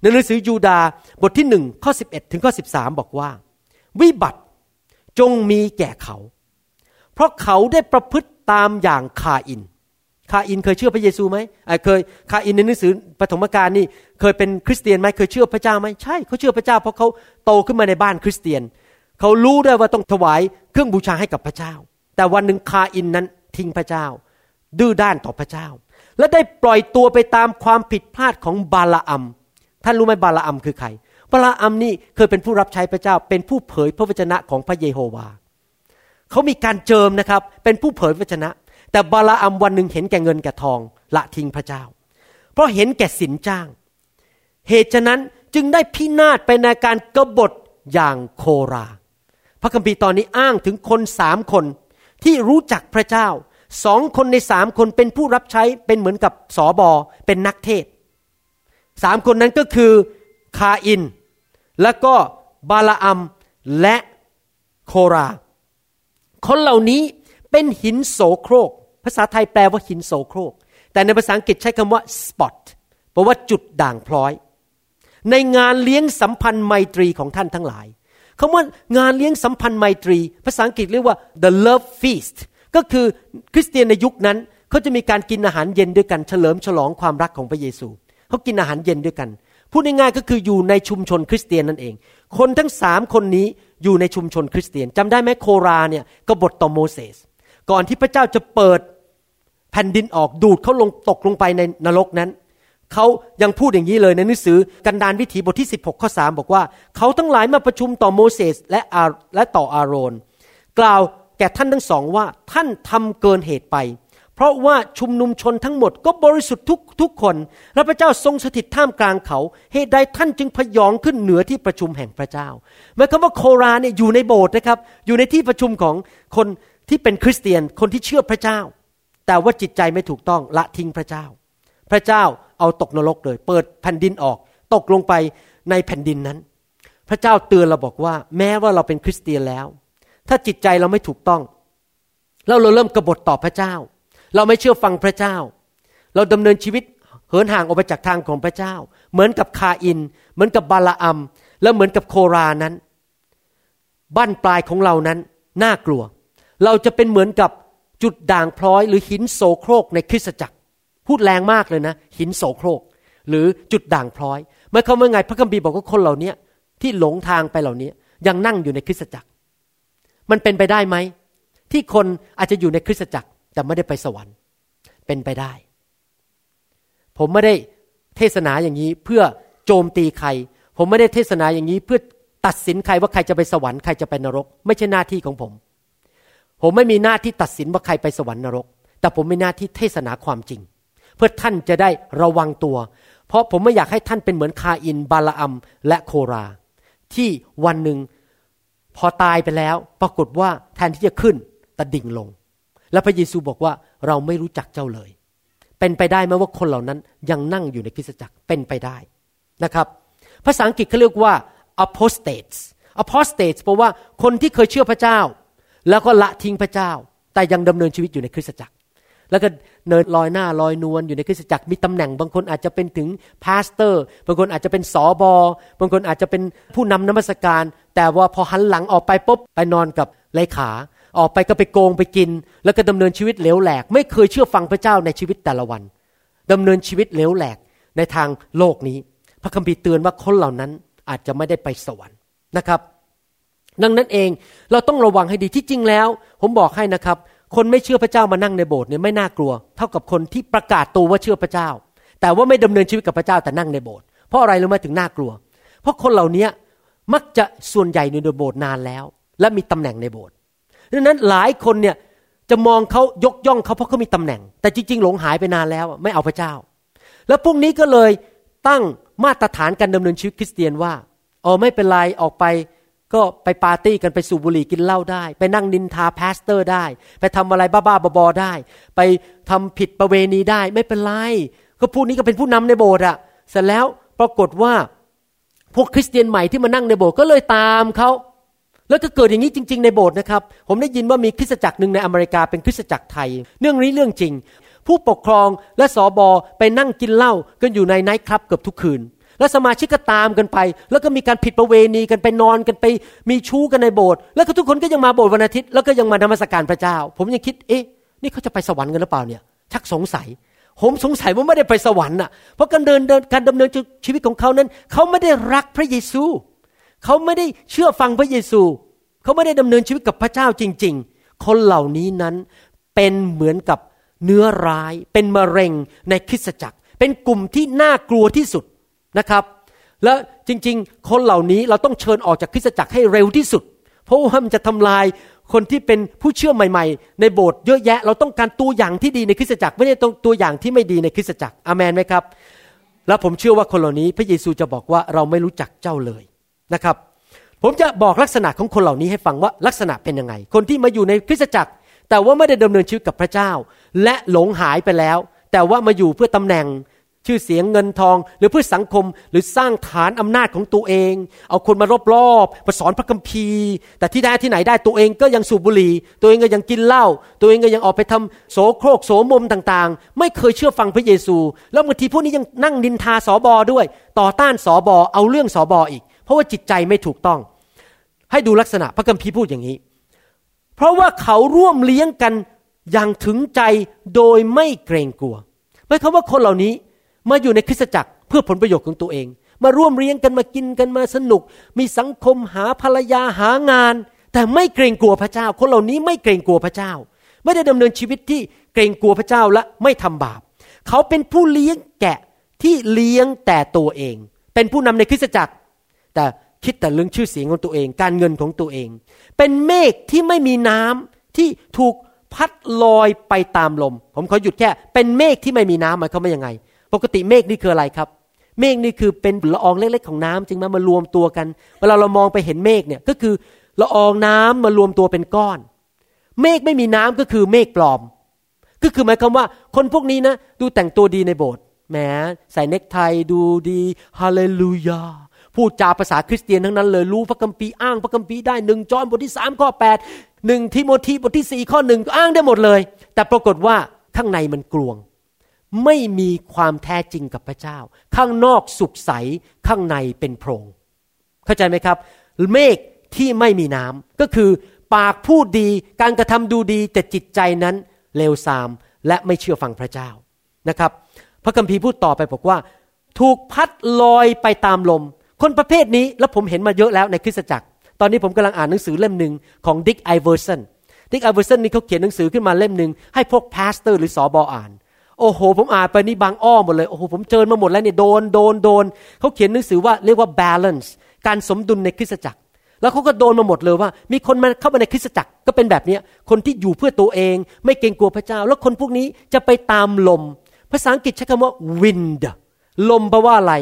ในหนังสือยูดาบทที่หนึ่งข้อ11 ถึงข้อ 13 บอกว่า วิบัติจงมีแก่เขา เพราะเขาได้ประพฤติตามอย่างคาอิน คาอินเคยเชื่อพระเยซูไหมเคยคาอินในหนังสือปฐมกาลนี่เคยเป็นคริสเตียนไหมเคยเชื่อพระเจ้าไหมใช่เขาเชื่อพระเจ้า เพราะเขาโตขึ้นมาในบ้านคริสเตียน เขารู้ด้วยว่าต้องถวายเครื่องบูชาให้กับพระเจ้า แต่วันหนึ่งคาอินนั้นทิ้งพระเจ้า ดื้อด้านต่อพระเจ้า และได้ปล่อยตัวไปตามความผิดพลาดของบาลาอัมท่านรู้ไหมบาลาอัมคือใครบาลาอัมนี่เคยเป็นผู้รับใช้พระเจ้าเป็นผู้เผยพระวจนะของพระเยโฮวา เขามีการเจิมนะครับ เป็นผู้เผยพระวจนะ แต่บาลาอัมวันหนึ่งเห็นแก่เงินแก่ทองละทิ้งพระเจ้า เพราะเห็นแก่สินจ้าง เหตุฉะนั้นจึงได้พินาศไปในการกบฏอย่างโครา พระคัมภีร์ตอนนี้อ้างถึงคนสามคนที่รู้จักพระเจ้าสองคนในสามคนเป็นผู้รับใช้เป็นเหมือนกับสอบอเป็นนักเทศสามคนนั้นก็คือคาอิน แล้วก็บาลาอัมและโครา คนเหล่านี้เป็นหินโสโครก ภาษาไทยแปลว่าหินโสโครก แต่ในภาษาอังกฤษใช้คำว่า spot แปลว่าจุดด่างพร้อย ในงานเลี้ยงสัมพันธ์ไมตรีของท่านทั้งหลายคำว่างานเลี้ยงสัมพันธ์ไมตรี ภาษาอังกฤษเรียกว่า the love feast ก็คือคริสเตียนในยุคนั้นเขาจะมีการกินอาหารเย็นด้วยกันเฉลิมฉลองความรักของพระเยซูเขากินอาหารเย็นด้วยกันพูดง่ายๆก็คืออยู่ในชุมชนคริสเตียนนั่นเอง คนทั้งสามคนนี้ อยู่ในชุมชนคริสเตียนจำได้ไหมโคราเนี่ยกบฏต่อโมเสสก่อนที่พระเจ้าจะเปิดแผ่นดินออกดูดเขาลงตกลงไปในนรกนั้นเขายังพูดอย่างนี้เลยในหนังสือกันดานวิถีบทที่ 16ข้อ3บอกว่า เขาทั้งหลายมาประชุมต่อโมเสสและอาและต่ออาโรน กล่าวแก่ท่านทั้งสองว่าท่านทำเกินเหตุไป เพราะว่าชุมนุมชนทั้งหมดก็บริสุทธิ์ทุกทุกคน และพระเจ้าทรงสถิตท่ามกลางเขา เหตุใดท่านจึงพยองขึ้นเหนือที่ประชุมแห่งพระเจ้าหมายความว่าโคราเนี่ยอยู่ในโบสถ์นะครับ อยู่ในที่ประชุมของคนที่เป็นคริสเตียนคนที่เชื่อพระเจ้า แต่ว่าจิตใจไม่ถูกต้องละทิ้งพระเจ้า พระเจ้าเอาตกนรกเลย เปิดแผ่นดินออก ตกลงไปในแผ่นดินนั้น พระเจ้าเตือนเราบอกว่า แม้ว่าเราเป็นคริสเตียนแล้ว ถ้าจิตใจเราไม่ถูกต้องแล้วเราเริ่มกบฏต่อพระเจ้า เราไม่เชื่อฟังพระเจ้า เราดำเนินชีวิตเหินห่างออกไปจากทางของพระเจ้า เหมือนกับคาอิน เหมือนกับบาลาอัม และเหมือนกับโครานั้น บ้านปลายของเรานั้นน่ากลัว เราจะเป็นเหมือนกับจุดด่างพร้อย หรือหินโสโครกในคริสตจักร พูดแรงมากเลยนะ หินโสโครก หรือจุดด่างพร้อยเมื่อเขาเมื่อไงพระคัมภีร์บอกว่าคนเหล่านี้ที่หลงทางไปเหล่านี้ยังนั่งอยู่ในคริสตจักร มันเป็นไปได้ไหมที่คนอาจจะอยู่ในคริสตจักร แต่ไม่ได้ไปสวรรค์ เป็นไปได้ ผมไม่ได้เทศนาอย่างนี้เพื่อโจมตีใคร ผมไม่ได้เทศนาอย่างนี้เพื่อตัดสินใครว่าใครจะไปสวรรค์ใครจะไปนรก ไม่ใช่หน้าที่ของผม ผมไม่มีหน้าที่ตัดสินว่าใครไปสวรรค์นรก แต่ผมมีหน้าที่เทศนาความจริง เพื่อท่านจะได้ระวังตัว เพราะผมไม่อยากให้ท่านเป็นเหมือนคาอิน บาลอัม และโครา ที่วันหนึ่งพอตายไปแล้ว ปรากฏว่าแทนที่จะขึ้นแตะดิ่งลง แล้วพระเยซูบอกว่าเราไม่รู้จักเจ้าเลย เป็นไปได้ไหมว่าคนเหล่านั้นยังนั่งอยู่ในคริสตจักรเป็นไปได้นะครับ ภาษาอังกฤษเขาเรียกว่า apostates apostates แปลว่าคนที่เคยเชื่อพระเจ้า แล้วก็ละทิ้งพระเจ้า แต่ยังดำเนินชีวิตอยู่ในคริสตจักร แล้วก็เดินลอยหน้าลอยนวลอยู่ในคริสตจักรมีตำแหน่ง บางคนอาจจะเป็นถึง pastor บางคนอาจจะเป็นสอบอบางคนอาจจะเป็นผู้นำนมัสการ แต่ว่าพอหันหลังออกไปปุ๊บไปนอนกับเลขา ออกไปก็ไปโกงไปกิน แล้วก็ดำเนินชีวิตเหลวแหลก ไม่เคยเชื่อฟังพระเจ้าในชีวิตแต่ละวันดำเนินชีวิตเหลวแหลกในทางโลกนี้ พระคัมภีร์เตือนว่าคนเหล่านั้นอาจจะไม่ได้ไปสวรรค์นะครับ ดังนั้นเองเราต้องระวังให้ดีที่จริงแล้ว ผมบอกให้นะครับ คนไม่เชื่อพระเจ้ามานั่งในโบสถ์เนี่ยไม่น่ากลัว เท่ากับคนที่ประกาศตัวว่าเชื่อพระเจ้า แต่ว่าไม่ดำเนินชีวิตกับพระเจ้าแต่นั่งในโบสถ์เพราะอะไรรู้ไหมถึงน่ากลัว เพราะคนเหล่านี้มักจะส่วนใหญ่ในโบสถ์นานแล้ว และมีตำแหน่งในโบสถ์ ดังนั้นหลายคนเนี่ยจะมองเขายกย่องเขาเพราะเขามีตำแหน่ง แต่จริง ๆ หลงหายไปนานแล้วไม่เอาพระเจ้า แล้วพวกนี้ก็เลยตั้งมาตรฐานการดำเนินชีวิตคริสเตียนว่าอ๋อไม่เป็นไรออกไปก็ไปปาร์ตี้กันไปสูบบุหรี่กินเหล้าได้ ไปนั่งนินทา pastor ได้ ไปทำอะไรบ้าๆบอๆได้ ไปทำผิดประเวณีได้ ไม่เป็นไรก็พวกนี้ก็เป็นผู้นำในโบสถ์อะเสร็จแล้วปรากฏว่าพวกคริสเตียนใหม่ที่มานั่งในโบสถ์ก็เลยตามเขา แล้วก็เกิดอย่างนี้จริง ๆ ในโบสถ์นะครับ ผมได้ยินว่ามีคริสตจักรหนึ่งในอเมริกาเป็นคริสตจักรไทย เรื่องนี้เรื่องจริง ผู้ปกครองและสอบอไปนั่งกินเหล้ากันอยู่ในไนท์คลับเกือบทุกคืน แล้วสมาชิกก็ตามกันไป แล้วก็มีการผิดประเวณีกันไปนอนกันไป มีชู้กันในโบสถ์แล้วก็ทุกคนก็ยังมาโบสถ์วันอาทิตย์แล้วก็ยังมานมัสการพระเจ้า ผมยังคิดเอ๊ะนี่เขาจะไปสวรรค์กันหรือเปล่าเนี่ย ชักสงสัยผมสงสัยว่าไม่ได้ไปสวรรค์อะ เพราะการเดินการดำเนินชีวิตของเขานั้น เขาไม่ได้รักพระเยซู เขาไม่ได้เชื่อฟังพระเยซู เขาไม่ได้ดำเนินชีวิตกับพระเจ้าจริง ๆ คนเหล่านี้นั้นเป็นเหมือนกับเนื้อร้าย เป็นมะเร็งในคริสตจักร เป็นกลุ่มที่น่ากลัวที่สุดนะครับ แล้วจริง ๆ คนเหล่านี้เราต้องเชิญออกจากคริสตจักรให้เร็วที่สุด เพราะว่ามันจะทำลายคนที่เป็นผู้เชื่อใหม่ ๆ ในโบสถ์เยอะแยะ เราต้องการตัวอย่างที่ดีในคริสตจักร ไม่ได้ต้องตัวอย่างที่ไม่ดีในคริสตจักรอามนไหมครับ แล้วผมเชื่อว่าคนเหล่านี้พระเยซูจะบอกว่าเราไม่รู้จักเจ้าเลย นะครับ ผมจะบอกลักษณะของคนเหล่านี้ให้ฟังว่าลักษณะเป็นยังไง คนที่มาอยู่ในคริสตจักร แต่ว่าไม่ได้ดำเนินชีวิตกับพระเจ้า และหลงหายไปแล้ว แต่ว่ามาอยู่เพื่อตำแหน่งชื่อเสียงเงินทอง หรือเพื่อสังคมหรือสร้างฐานอำนาจของตัวเอง เอาคนมารอบๆมาสอนพระคัมภีร์ แต่ที่ได้ที่ไหนได้ตัวเองก็ยังสูบบุหรี่ ตัวเองก็ยังกินเหล้าตัวเองก็ยังออกไปทำโสโครกโสมมต่างๆ ไม่เคยเชื่อฟังพระเยซู แล้วบางทีพวกนี้ยังนั่งนินทาสอบอด้วย ต่อต้านสอบอเอาเรื่องสอบออีก เพราะว่าจิตใจไม่ถูกต้อง ให้ดูลักษณะพระคัมภีร์พูดอย่างนี้ เพราะว่าเขาร่วมเลี้ยงกันอย่างถึงใจโดยไม่เกรงกลัวหมายความว่าคนเหล่านี้มาอยู่ในคริสตจักรเพื่อผลประโยชน์ของตัวเอง มาร่วมเลี้ยงกันมากินกันมาสนุก มีสังคมหาภรรยาหางาน แต่ไม่เกรงกลัวพระเจ้า คนเหล่านี้ไม่เกรงกลัวพระเจ้า ไม่ได้ดำเนินชีวิตที่เกรงกลัวพระเจ้าและไม่ทำบาป เขาเป็นผู้เลี้ยงแกะที่เลี้ยงแต่ตัวเอง เป็นผู้นำในคริสตจักร แต่คิดแต่เรื่องชื่อเสียงของตัวเอง การเงินของตัวเอง เป็นเมฆที่ไม่มีน้ำที่ถูกพัดลอยไปตามลม ผมขอหยุดแค่ เป็นเมฆที่ไม่มีน้ำหมายความว่ายังไง ปกติเมฆนี่คืออะไรครับ เมฆนี่คือเป็นละอองเล็กๆของน้ำจึงมามารวมตัวกัน เวลาเรามองไปเห็นเมฆเนี่ยก็คือละอองน้ำมารวมตัวเป็นก้อน เมฆไม่มีน้ำก็คือเมฆปลอม ก็คือหมายความว่าคนพวกนี้นะ ดูแต่งตัวดีในโบสถ์แหมใส่เนคไทดูดีฮาเลลูยา พูดจาภาษาคริสเตียนทั้งนั้นเลยรู้พระคัมภีร์อ้างพระคัมภีร์ได้หนึ่งจอห์นบทที่สามข้อแปดหนึ่งทิโมธีบทที่สี่ข้อหนึ่งอ้างได้หมดเลย แต่ปรากฏว่าข้างในมันกลวง ไม่มีความแท้จริงกับพระเจ้า ข้างนอกสุขใสข้างในเป็นโพรง เข้าใจไหมครับ เมฆที่ไม่มีน้ำก็คือปากพูดดีการกระทำดูดีแต่จิตใจนั้นเลวทรามและไม่เชื่อฟังพระเจ้านะครับ พระคัมภีร์พูดต่อไปบอกว่า ถูกพัดลอยไปตามลม คนประเภทนี้แล้วผมเห็นมาเยอะแล้วในคริสตจักร ตอนนี้ผมกำลังอ่านหนังสือเล่มหนึ่งของดิกไอเวอร์สันดิกไอเวอร์สันนี่เขาเขียนหนังสือขึ้นมาเล่มหนึ่งให้พวก pastor หรือสอบออ่านโอ้โห ผมอ่านไปนี่บางอ้อหมดเลย โอ้โห ผมเจอมาหมดแล้วเนี่ยโดนโดนโดนเขาเขียนหนังสือว่าเรียกว่า balance การสมดุลในคริสตจักร แล้วเขาก็โดนมาหมดเลยว่า มีคนมาเข้ามาในคริสตจักรก็เป็นแบบนี้คนที่อยู่เพื่อตัวเอง ไม่เกรงกลัวพระเจ้า แล้วคนพวกนี้จะไปตามลม ภาษาอังกฤษใช้คำว่า wind ลมแปลว่าอะไร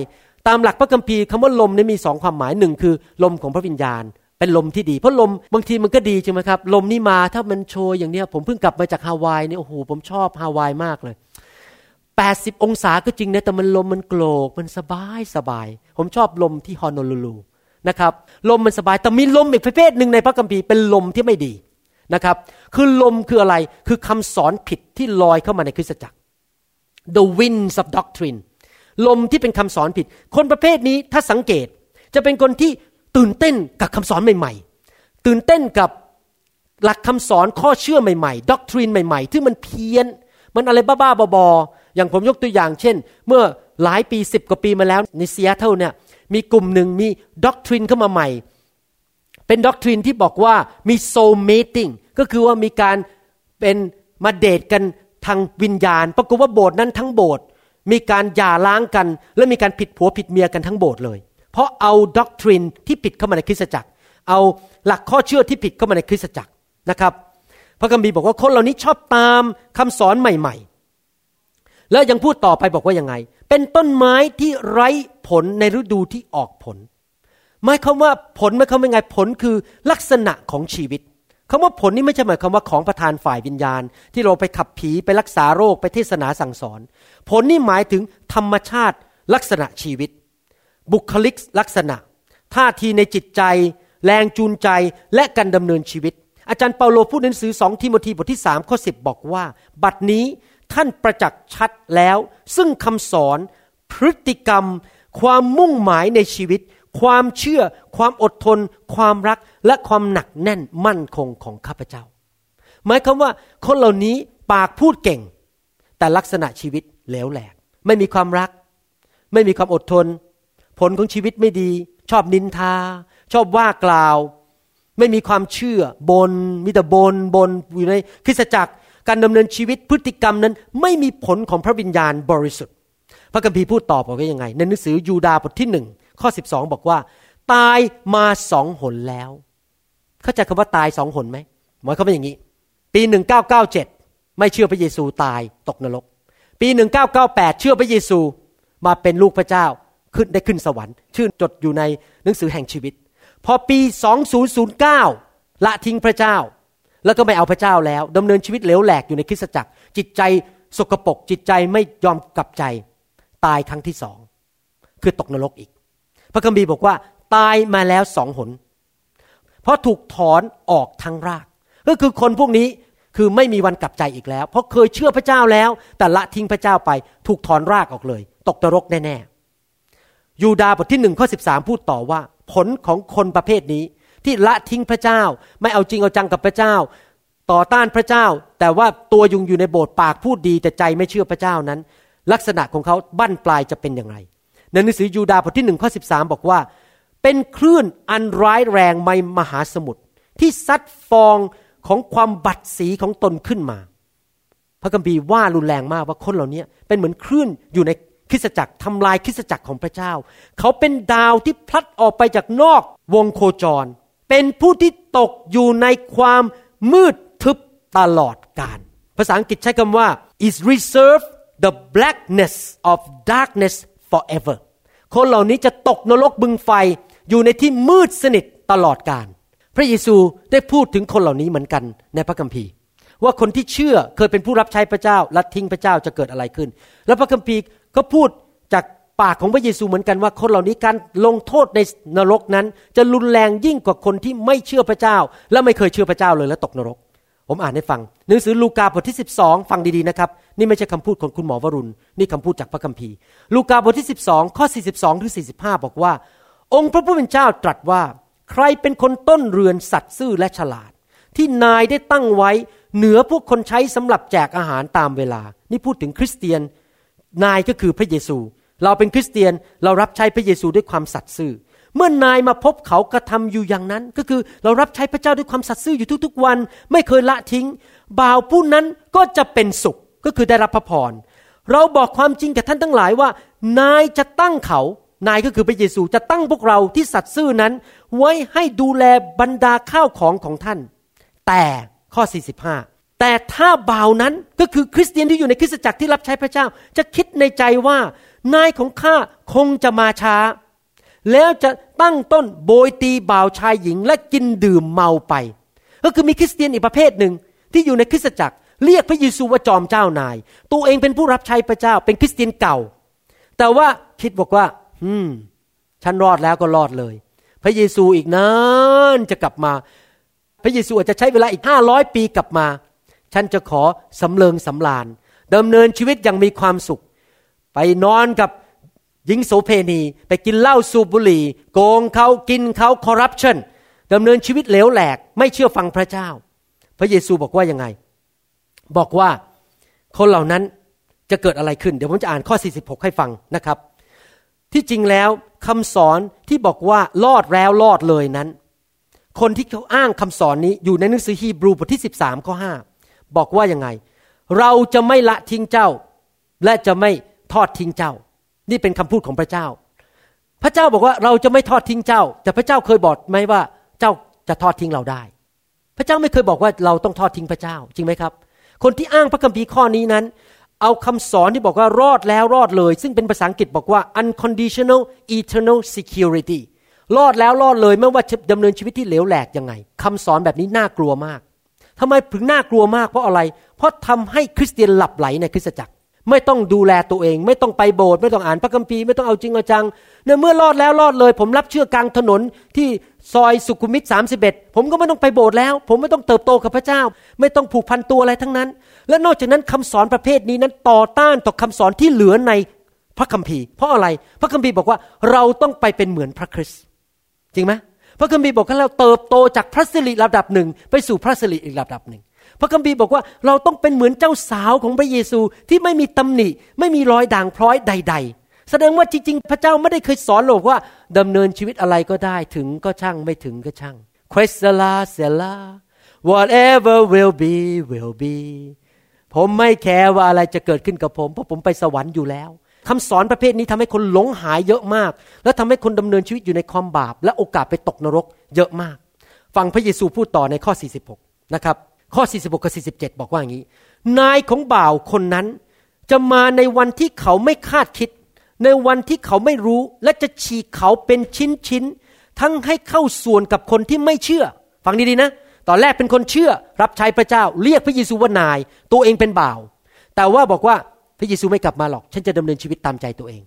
ตามหลักพระคัมภีร์คำว่าลมนี่มีสองความหมายหนึ่งคือ ลมของพระวิญญาณ เป็นลมที่ดีเพราะลมบางทีมันก็ดีใช่ไหมครับ ลมนี่มาถ้ามันโชยอย่างเนี้ยผมเพิ่งกลับมาจากฮาวายเนี่ยโอ้โหผมชอบฮาวายมากเลย 80 องศาก็จริงนะแต่มันลมมันโกรกมันสบายสบาย ผมชอบลมที่ฮอนอลูลูนะครับลมมันสบายแต่มีลมอีกประเภทหนึ่งในพระคัมภีร์เป็นลมที่ไม่ดีนะครับคือลมคืออะไรคือคำสอนผิดที่ลอยเข้ามาในคริสตจักร the winds of doctrine ลมที่เป็นคำสอนผิด คนประเภทนี้ถ้าสังเกตจะเป็นคนที่ตื่นเต้นกับคำสอนใหม่ ๆ ตื่นเต้นกับหลักคำสอนข้อเชื่อใหม่ๆ doctrine ใหม่ๆ ที่มันเพี้ยน มันอะไรบ้าๆบอๆอย่างผมยกตัวอย่าง เช่น เมื่อหลายปีสิบกว่าปีมาแล้วในเซีแอตเทิลเนี่ยมีกลุ่มหนึ่งมี doctrine เข้ามาใหม่ เป็น doctrine ที่บอกว่ามี soul matingก็คือว่ามีการเป็นมาเดทกันทางวิญญาณ ปรากฏว่าโบสถ์นั้นทั้งโบสถ์ มีการหย่าร้างกัน และมีการผิดผัวผิดเมียกันทั้งโบสถ์เลย เพราะเอาด็อกทรินที่ผิดเข้ามาในคริสตจักร เอาหลักข้อเชื่อที่ผิดเข้ามาในคริสตจักรนะครับ พระคัมภีร์บอกว่าคนเหล่านี้ชอบตามคำสอนใหม่ ๆ แล้วยังพูดต่อไปบอกว่ายังไง เป็นต้นไม้ที่ไร้ผลในฤดูที่ออกผลหมายความว่าผลหมายความว่าไงผลคือลักษณะของชีวิต คำว่าผลนี่ไม่ใช่หมายความว่าของประทานฝ่ายวิญญาณ ที่เราไปขับผีไปรักษาโรคไปเทศนาสั่งสอน ผลนี่หมายถึงธรรมชาติลักษณะชีวิต บุคลิกลักษณะ ท่าทีในจิตใจ แรงจูนใจและการดำเนินชีวิต อาจารย์เปาโลพูดในหนังสือสองทิโมธีบทที่สามข้อสิบบอกว่า บัดนี้ท่านประจักษ์ชัดแล้ว ซึ่งคำสอนพฤติกรรม ความมุ่งหมายในชีวิต ความเชื่อ ความอดทน ความรักและความหนักแน่นมั่นคงของข้าพเจ้า หมายความว่าคนเหล่านี้ปากพูดเก่ง แต่ลักษณะชีวิตเหลวแหลก ไม่มีความรัก ไม่มีความอดทน ผลของชีวิตไม่ดี ชอบนินทา ชอบว่ากล่าว ไม่มีความเชื่อบนมีแต่บนบนอยู่ในคริสตจักรการดำเนินชีวิตพฤติกรรมนั้น ไม่มีผลของพระวิญญาณบริสุทธิ์ พระคัมภีร์พูดตอบบอกว่ายังไง ในหนังสือยูดาบทที่หนึ่ง ข้อสิบสองบอกว่า ตายมาสองหนแล้ว เข้าใจคำว่าตายสองหนไหมหมายความว่าอย่างนี้ ปีหนึ่งเก้าเก้าเจ็ดไม่เชื่อพระเยซูตายตกนรก ปีหนึ่งเก้าเก้าแปดเชื่อพระเยซูมาเป็นลูกพระเจ้าขึ้นได้ขึ้นสวรรค์ ชื่อจดอยู่ในหนังสือแห่งชีวิต พอปี 2009 ละทิ้งพระเจ้า แล้วก็ไม่เอาพระเจ้าแล้วดำเนินชีวิตเหลวแหลกอยู่ในคริสตจักร จิตใจสกปรกจิตใจไม่ยอมกลับใจ ตายครั้งที่สองคือตกนรกอีก พระคัมภีร์บอกว่า ตายมาแล้วสองหน เพราะถูกถอนออกทั้งราก ก็คือคนพวกนี้คือไม่มีวันกลับใจอีกแล้ว เพราะเคยเชื่อพระเจ้าแล้ว แต่ละทิ้งพระเจ้าไป ถูกถอนรากออกเลย ตกนรกแน่ๆยูดาบทที่หนึ่งข้อสิบสามพูดต่อว่า ผลของคนประเภทนี้ ที่ละทิ้งพระเจ้า ไม่เอาจริงเอาจังกับพระเจ้า ต่อต้านพระเจ้า แต่ว่าตัวยุงอยู่ในโบสถ์ปากพูดดีแต่ใจไม่เชื่อพระเจ้านั้น ลักษณะของเขาบั้นปลายจะเป็นอย่างไร ในหนังสือยูดาบทที่หนึ่งข้อสิบสาบอกว่า เป็นคลื่นอันร้ายแรงในมหาสมุทรที่ซัดฟองของความบัดสีของตนขึ้นมา พระคัมภีร์ว่ารุนแรงมากว่าคนเหล่านี้เป็นเหมือนคลื่นอยู่ในคริสตจักรทำลายคริสตจักรของพระเจ้า เขาเป็นดาวที่พลัดออกไปจากนอกวงโคจร เป็นผู้ที่ตกอยู่ในความมืดทึบตลอดกาลภาษาอังกฤษใช้คำว่า is reserved the blackness of darkness forever คนเหล่านี้จะตกนรกบึงไฟอยู่ในที่มืดสนิทตลอดกาลพระเยซูได้พูดถึงคนเหล่านี้เหมือนกันในพระคัมภีร์ ว่าคนที่เชื่อเคยเป็นผู้รับใช้พระเจ้าและทิ้งพระเจ้าจะเกิดอะไรขึ้น แล้วพระคัมภีร์ก็พูดจากปากของพระเยซูเหมือนกันว่าคนเหล่านี้การลงโทษในนรกนั้น จะรุนแรงยิ่งกว่าคนที่ไม่เชื่อพระเจ้า และไม่เคยเชื่อพระเจ้าเลยและตกนรก ผมอ่านให้ฟังหนังสือลูกาบทที่ 12 ฟังดีๆนะครับ นี่ไม่ใช่คำพูดของคุณหมอวรุณ นี่คำพูดจากพระคัมภีร์ ลูกาบทที่ 12 ข้อ 42 ถึง 45 บอกว่า องค์พระผู้เป็นเจ้าตรัสว่า ใครเป็นคนต้นเรือนสัตว์ซื่อและฉลาด ที่นายได้ตั้งไว้เหนือพวกคนใช้สำหรับแจกอาหารตามเวลา นี่พูดถึงคริสเตียน นายก็คือพระเยซู เราเป็นคริสเตียนเรารับใช้พระเยซูด้วยความสัตย์ซื่อ เมื่อนายมาพบเขากระทำอยู่อย่างนั้น ก็คือเรารับใช้พระเจ้าด้วยความสัตย์ซื่ออยู่ทุกๆวัน ไม่เคยละทิ้ง บ่าวผู้นั้นก็จะเป็นสุขก็คือได้รับพระพรเราบอกความจริงกับท่านทั้งหลายว่า นายจะตั้งเขา นายก็คือพระเยซูจะตั้งพวกเราที่สัตย์ซื่อนั้น ไว้ให้ดูแลบรรดาข้าวของของท่าน แต่ข้อ 45 แต่ถ้าบ่าวนั้นก็คือคริสเตียนที่อยู่ในคริสตจักรที่รับใช้พระเจ้า จะคิดในใจว่านายของข้าคงจะมาช้า แล้วจะตั้งต้นโบยตีบ่าวชายหญิง และกินดื่มเมาไป ก็คือมีคริสเตียนอีกประเภทหนึ่งที่อยู่ในคริสตจักร เรียกพระเยซูว่าจอมเจ้านาย ตัวเองเป็นผู้รับใช้พระเจ้า เป็นคริสเตียนเก่า แต่ว่าคิดบอกว่า อืม ฉันรอดแล้วก็รอดเลย พระเยซูอีกนานจะกลับมา พระเยซูอาจจะใช้เวลาอีกห้าร้อยปีกลับมา ฉันจะขอสำเริงสำราญดำเนินชีวิตอย่างมีความสุข ไปนอนกับ หญิงโสเพณี ไปกินเหล้าสูบบุหรี่ โกงเขากินเขาคอร์รัปชันดำเนินชีวิตเหลวแหลก ไม่เชื่อฟังพระเจ้า พระเยซูบอกว่ายังไง บอกว่าคนเหล่านั้นจะเกิดอะไรขึ้น เดี๋ยวผมจะอ่านข้อ 46 ให้ฟังนะครับ ที่จริงแล้วคำสอนที่บอกว่ารอดแล้วรอดเลยนั้น คนที่เขาอ้างคำสอนนี้อยู่ในหนังสือฮีบรูบทที่ 13ข้อ5บอกว่ายังไง เราจะไม่ละทิ้งเจ้า และจะไม่ทอดทิ้งเจ้า นี่เป็นคำพูดของพระเจ้า พระเจ้าบอกว่าเราจะไม่ทอดทิ้งเจ้า แต่พระเจ้าเคยบอกไหมว่าเจ้าจะทอดทิ้งเราได้ พระเจ้าไม่เคยบอกว่าเราต้องทอดทิ้งพระเจ้าจริงไหมครับ คนที่อ้างพระคัมภีร์ข้อนี้นั้น เอาคำสอนที่บอกว่ารอดแล้วรอดเลย ซึ่งเป็นภาษาอังกฤษบอกว่า unconditional eternal security รอดแล้วรอดเลยไม่ว่าจะดำเนินชีวิตที่เหลวแหลกยังไงคำสอนแบบนี้น่ากลัวมากทำไมถึงน่ากลัวมากเพราะอะไร เพราะทำให้คริสเตียนหลับไหลในคริสตจักร ไม่ต้องดูแลตัวเอง ไม่ต้องไปโบสถ์ไม่ต้องอ่านพระคัมภีร์ไม่ต้องเอาจริงเอาจังเนี่ยเมื่อรอดแล้วรอดเลย ผมรับเชื่อกลางถนนที่ซอยสุขุมวิท31 ผมก็ไม่ต้องไปโบสถ์แล้ว ผมไม่ต้องเติบโตกับพระเจ้า ไม่ต้องผูกพันตัวอะไรทั้งนั้น และนอกจากนั้นคำสอนประเภทนี้นั้นต่อต้านต่อคำสอนที่เหลือในพระคัมภีร์ เพราะอะไรพระคัมภีร์บอกว่าเราต้องไปเป็นเหมือนพระคริสต์จริงไหมพระคัมภีร์บอกว่าเราเติบโตจากพระสิริระดับหนึ่งไปสู่พระสิริอีกระดับหนึ่ง พระคัมภีร์บอกว่าเราต้องเป็นเหมือนเจ้าสาวของพระเยซูที่ไม่มีตำหนิ ไม่มีรอยด่างพร้อยใด ๆ แสดงว่าจริง ๆ พระเจ้าไม่ได้เคยสอนโลกว่าดำเนินชีวิตอะไรก็ได้ถึงก็ช่างไม่ถึงก็ช่าง Questala s e l a whatever will be will be ผมไม่แคร์ว่าอะไรจะเกิดขึ้นกับผม เพราะผมไปสวรรค์อยู่แล้วคำสอนประเภทนี้ทำให้คนหลงหายเยอะมาก และทำให้คนดำเนินชีวิตอยู่ในความบาป และโอกาสไปตกนรกเยอะมาก ฟังพระเยซูพูดต่อในข้อ 46 นะครับ ข้อ 46กับ47 บอกว่าอย่างนี้ นายของบ่าวคนนั้นจะมาในวันที่เขาไม่คาดคิด ในวันที่เขาไม่รู้และจะฉีกเขาเป็นชิ้นชิ้นทั้งให้เข้าส่วนกับคนที่ไม่เชื่อ ฟังดีๆนะ ตอนแรกเป็นคนเชื่อ รับใช้พระเจ้า เรียกพระเยซูว่านาย ตัวเองเป็นบ่าว แต่ว่าบอกว่าพระเยซูไม่กลับมาหรอก ฉันจะดำเนินชีวิตตามใจตัวเอง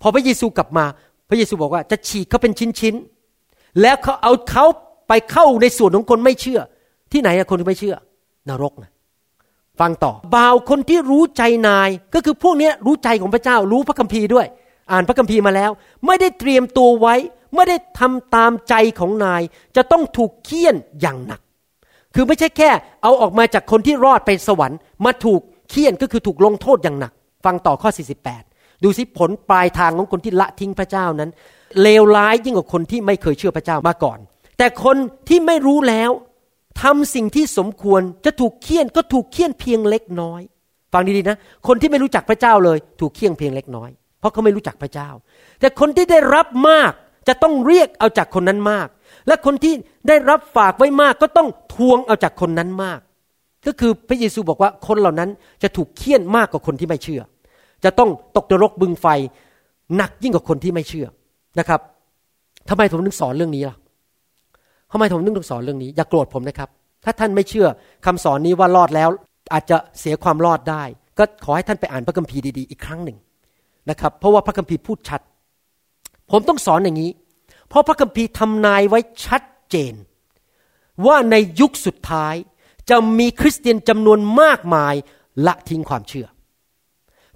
พอพระเยซูกลับมา พระเยซูบอกว่าจะฉีกเขาเป็นชิ้นๆแล้วเขาเอาเขาไปเข้าในส่วนของคนไม่เชื่อ ที่ไหนอะคนที่ไม่เชื่อนรกนะฟังต่อบ่าวคนที่รู้ใจนาย ก็คือพวกนี้รู้ใจของพระเจ้า รู้พระคัมภีร์ด้วย อ่านพระคัมภีร์มาแล้ว ไม่ได้เตรียมตัวไว้ ไม่ได้ทำตามใจของนาย จะต้องถูกเคี่ยนอย่างหนัก คือไม่ใช่แค่ เอาออกมาจากคนที่รอดไปสวรรค์ มาถูกเคี่ยนก็คือถูกลงโทษอย่างหนัก ฟังต่อข้อ 48 ดูสิผลปลายทางของคนที่ละทิ้งพระเจ้านั้นเลวร้ายยิ่งกว่าคนที่ไม่เคยเชื่อพระเจ้ามาก่อน แต่คนที่ไม่รู้แล้ว ทำสิ่งที่สมควรจะถูกเคี่ยนก็ถูกเคี่ยนเพียงเล็กน้อย ฟังดีๆนะ คนที่ไม่รู้จักพระเจ้าเลย ถูกเคี่ยนเพียงเล็กน้อย เพราะเขาไม่รู้จักพระเจ้า แต่คนที่ได้รับมากจะต้องเรียกเอาจากคนนั้นมาก และคนที่ได้รับฝากไว้มากก็ต้องทวงเอาจากคนนั้นมาก ก็คือพระเยซูบอกว่าคนเหล่านั้นจะถูกเคี่ยนมากกว่าคนที่ไม่เชื่อ จะต้องตกนรกบึงไฟหนักยิ่งกว่าคนที่ไม่เชื่อนะครับทำไมผมถึงสอนเรื่องนี้ล่ะ ทำไมผมนึกต้องสอนเรื่องนี้ อย่ากโกรธผมนะครับ ถ้าท่านไม่เชื่อคำสอนนี้ว่ารอดแล้ว อาจจะเสียความรอดได้ ก็ขอให้ท่านไปอ่านพระคัมภีร์ดีๆอีกครั้งหนึ่งนะครับ เพราะว่าพระคัมภีร์พูดชัด ผมต้องสอนอย่างนี้ เพราะพระคัมภีร์ทำนายไว้ชัดเจน ว่าในยุคสุดท้ายจะมีคริสเตียนจำนวนมากมายละทิ้งความเชื่อ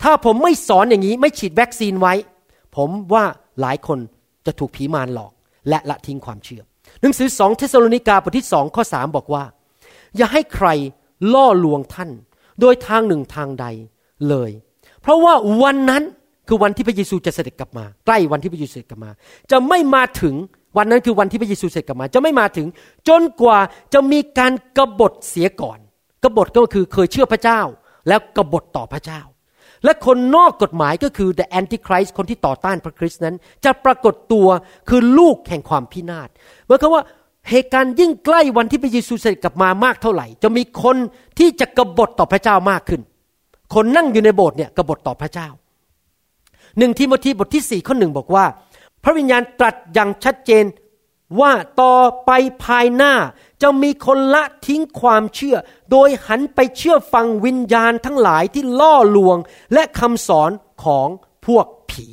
ถ้าผมไม่สอนอย่างนี้ไม่ฉีดวัคซีนไว้ ผมว่าหลายคนจะถูกผีมารหลอก และละทิ้งความเชื่อ หนังสือสองเทสโลนิกาบทที่สองข้อสามบอกว่า อย่าให้ใครล่อลวงท่าน โดยทางหนึ่งทางใดเลย เพราะว่าวันนั้นคือวันที่พระเยซูจะเสด็จกลับมา ใกล้วันที่พระเยซูเสด็จกลับมา จะไม่มาถึงวันนั้นคือวันที่พระเยซูเสด็จกลับมา จะไม่มาถึง จนกว่าจะมีการกรบฏเสียก่อนกบฏก็คือเคยเชื่อพระเจ้า แล้วกบฏต่อพระเจ้า และคนนอกกฎหมายก็คือ the antichrist คนที่ต่อต้านพระคริสต์นั้น จะปรากฏตัวคือลูกแห่งความพินาศเมื่อคำว่าเหตุการณ์ยิ่งใกล้วันที่พระเยซูเสด็จกลับมามากเท่าไหร่ จะมีคนที่จะกบฏต่อพระเจ้ามากขึ้น คนนั่งอยู่ในโบสถ์เนี่ยกบฏต่อพระเจ้าหนึ่งทีโมธีบทที่สี่ข้อหนึ่งบอกว่า พระวิญญาณตรัสอย่างชัดเจนว่าต่อไปภายหน้า จะมีคนละทิ้งความเชื่อ โดยหันไปเชื่อฟังวิญญาณทั้งหลายที่ล่อลวงและคำสอนของพวกผี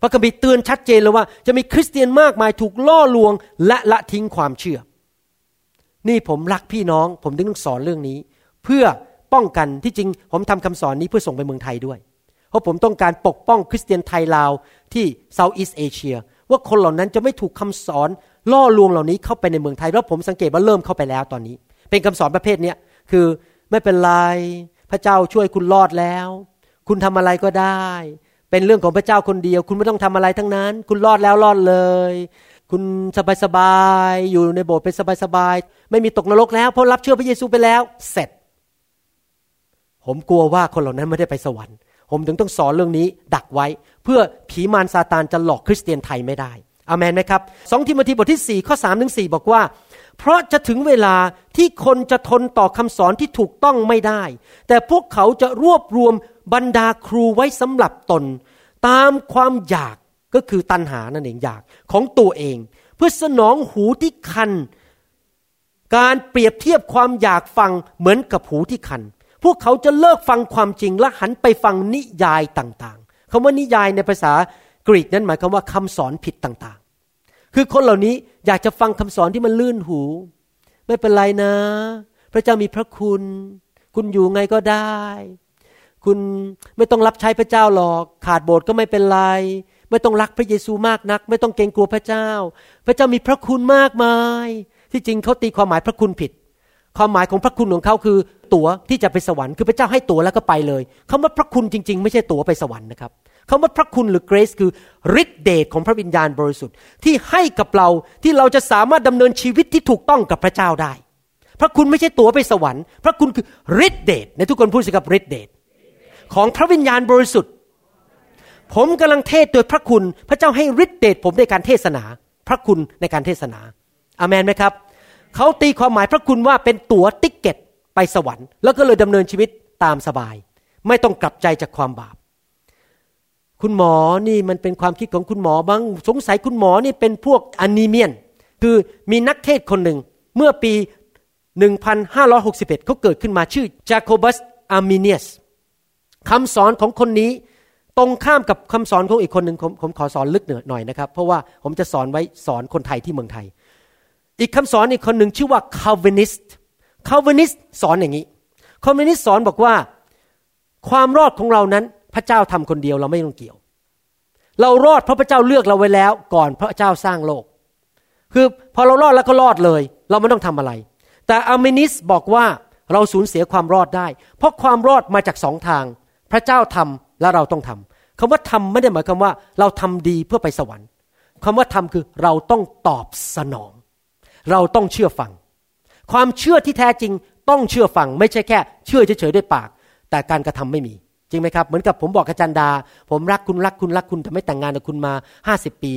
พระคัมภีร์เตือนชัดเจนเลยว่า จะมีคริสเตียนมากมายถูกล่อลวงและละทิ้งความเชื่อ นี่ผมรักพี่น้อง ผมถึงต้องสอนเรื่องนี้ เพื่อป้องกันที่จริง ผมทำคำสอนนี้เพื่อส่งไปเมืองไทยด้วย เพราะผมต้องการปกป้องคริสเตียนไทยลาวที่เซาท์อีสเอเชียว่าคนเหล่านั้นจะไม่ถูกคำสอน ล่อลวงเหล่านี้เข้าไปในเมืองไทย แล้วผมสังเกตว่าเริ่มเข้าไปแล้วตอนนี้ เป็นคำสอนประเภทนี้คือไม่เป็นไรพระเจ้าช่วยคุณรอดแล้ว คุณทำอะไรก็ได้ เป็นเรื่องของพระเจ้าคนเดียว คุณไม่ต้องทำอะไรทั้งนั้น คุณรอดแล้วรอดเลย คุณสบายสบายอยู่ในโบสถ์เป็นสบายสบายไม่มีตกนรกแล้วเพราะรับเชื่อพระเยซูไปแล้ว เสร็จ ผมกลัวว่าคนเหล่านั้นไม่ได้ไปสวรรค์ ผมถึงต้องสอนเรื่องนี้ ดักไว้ เพื่อผีมารซาตานจะหลอกคริสเตียนไทยไม่ได้ อามนไหมครับสองทิโมธีบทที่ 4 ข้อ3ถึง4บอกว่า เพราะจะถึงเวลาที่คนจะทนต่อคำสอนที่ถูกต้องไม่ได้ แต่พวกเขาจะรวบรวมบรรดาครูไว้สำหรับตน ตามความอยากก็คือตัณหานั่นเองอยากของตัวเอง เพื่อสนองหูที่คัน การเปรียบเทียบความอยากฟังเหมือนกับหูที่คัน พวกเขาจะเลิกฟังความจริงและหันไปฟังนิยายต่างๆคำว่านิยายในภาษา กรีกนั้นหมายความว่าคำสอนผิดต่างๆ คือคนเหล่านี้อยากจะฟังคำสอนที่มันลื่นหู ไม่เป็นไรนะ พระเจ้ามีพระคุณ คุณอยู่ไงก็ได้ คุณไม่ต้องรับใช้พระเจ้าหรอก ขาดโบสถ์ก็ไม่เป็นไร ไม่ต้องรักพระเยซูมากนัก ไม่ต้องเกรงกลัวพระเจ้า พระเจ้ามีพระคุณมากมาย ที่จริงเขาตีความหมายพระคุณผิด ความหมายของพระคุณของเขาคือ ตั๋วที่จะไปสวรรค์คือพระเจ้าให้ตั๋วแล้วก็ไปเลยคำว่าพระคุณจริง ๆ ไม่ใช่ตั๋วไปสวรรค์นะครับ คำว่าพระคุณหรือ grace คือฤทธิเดชของพระวิญญาณบริสุทธิ์ที่ให้กับเราที่เราจะสามารถดำเนินชีวิตที่ถูกต้องกับพระเจ้าได้ พระคุณไม่ใช่ตั๋วไปสวรรค์ พระคุณคือฤทธิเดชในทุกคนพูดสิครับฤทธิเดชของพระวิญญาณบริสุทธิ์ ผมกำลังเทศโดยพระคุณพระเจ้าให้ฤทธิเดชผมในการเทศนา พระคุณในการเทศนาอามันไหมครับเขาตีความหมายพระคุณว่าเป็นตั๋วติ๊กเก็ตไปสวรรค์ แล้วก็เลยดำเนินชีวิตตามสบาย ไม่ต้องกลับใจจากความบาป คุณหมอนี่มันเป็นความคิดของคุณหมอบ้างสงสัยคุณหมอนี่เป็นพวกอนิเมียน คือมีนักเทศคนหนึ่งเมื่อปี 1561 เขาเกิดขึ้นมาชื่อจาโคบัสอาร์มิเนียสคำสอนของคนนี้ตรงข้ามกับคำสอนของอีกคนหนึ่งผมผมขอสอนลึกหน่อยนะครับ เพราะว่าผมจะสอนไว้สอนคนไทยที่เมืองไทย อีกคำสอนอีกคนหนึ่งชื่อว่า Calvinist Calvinist สอนอย่างนี้ Calvinist สอนบอกว่า ความรอดของเรานั้น พระเจ้าทำคนเดียวเราไม่ต้องเกี่ยว เรารอดเพราะพระเจ้าเลือกเราไว้แล้ว ก่อนพระเจ้าสร้างโลก คือพอเรารอดแล้วก็รอดเลย เราไม่ต้องทำอะไร แต่อามินิสบอกว่าเราสูญเสียความรอดได้ เพราะความรอดมาจากสองทาง พระเจ้าทำและเราต้องทำคำว่าทำไม่ได้หมายความว่า เราทำดีเพื่อไปสวรรค์คำว่าทำคือเราต้องตอบสนอง เราต้องเชื่อฟัง ความเชื่อที่แท้จริงต้องเชื่อฟัง ไม่ใช่แค่ เชื่อเฉยๆด้วยปาก แต่การกระทำไม่มี จริงไหมครับเหมือนกับผมบอกอาจารย์ดา ผมรักคุณรักคุณรักคุณแต่ไม่แต่งงานกับคุณมาห้าสิบปี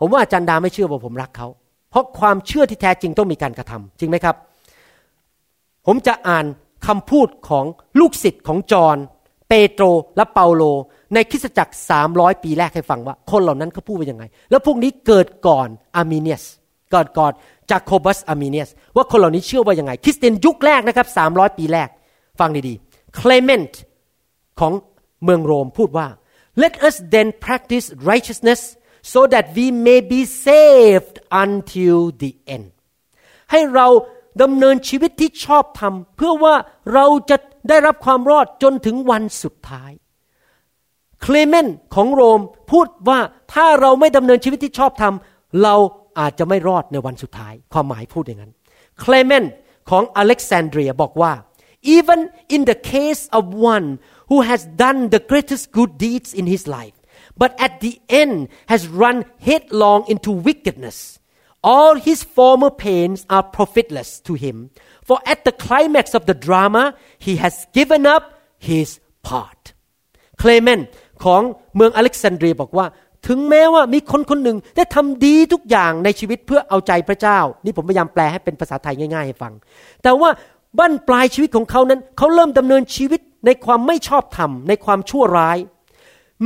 ผมว่าอาจารย์ดาไม่เชื่อว่าผมรักเขา เพราะความเชื่อที่แท้จริงต้องมีการกระทำจริงไหมครับ ผมจะอ่านคำพูดของลูกศิษย์ของจอห์นเปโตรและเปาโล ในคริสตจักรสามร้อยปีแรกให้ฟังว่า คนเหล่านั้นเขาพูดว่ายังไง แล้วพวกนี้เกิดก่อนอาร์มิเนียสเกิดก่อนจาโคบัสอาร์มิเนียสว่าคนเหล่านี้เชื่อว่ายังไง คริสเตียนยุคแรกนะครับสามร้อยปีแรก ฟังดีๆเคลเมนต์ ของเมืองโรมพูดว่า let us then practice righteousness so that we may be saved until the end ให้เราดำเนินชีวิตที่ชอบธรรม เพื่อว่าเราจะได้รับความรอดจนถึงวันสุดท้าย เคลเมนของโรมพูดว่าถ้าเราไม่ดำเนินชีวิตที่ชอบธรรม เราอาจจะไม่รอดในวันสุดท้าย ความหมายพูดอย่างนั้น เคลเมนของอเล็กซานเดรียบอกว่า even in the case of one who has done the greatest good deeds in his life but at the end has run headlong into wickedness all his former pains are profitless to him for at the climax of the drama he has given up his part เคลเมนของเมืองอเล็กซานเดรียบอกว่า ถึงแม้ว่ามีคนคนหนึ่งได้ทำดีทุกอย่างในชีวิตเพื่อเอาใจพระเจ้า นี่ผมพยายามแปลให้เป็นภาษาไทยง่าย ๆ ให้ฟัง แต่ว่าบั้นปลายชีวิตของเขานั้น เขาเริ่มดำเนินชีวิต ในความไม่ชอบธรรม ในความชั่วร้าย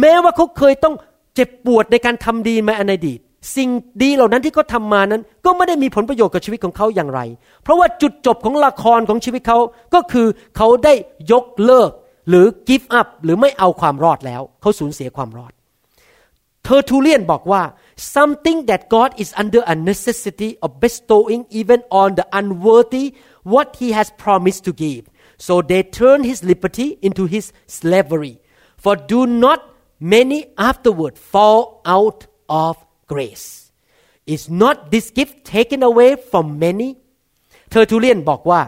แม้ว่าเขาเคยต้องเจ็บปวดในการทำดีมาในอดีต สิ่งดีเหล่านั้นที่เขาทามานั้น ก็ไม่ได้มีผลประโยชน์กับชีวิตของเขาอย่างไร เพราะว่าจุดจบของละครของชีวิตเขาก็คือเขาได้ยกเลิกหรือ give up หรือไม่เอาความรอดแล้วเขาสูญเสียความรอดเทอร์ทูเลียนบอกว่า something that God is under a necessity of bestowing even on the unworthy what he has promised to give so they turn his liberty into his slavery for do not many afterward fall out of grace is not this gift taken away from many เทอร์ทูเลียนบอกว่า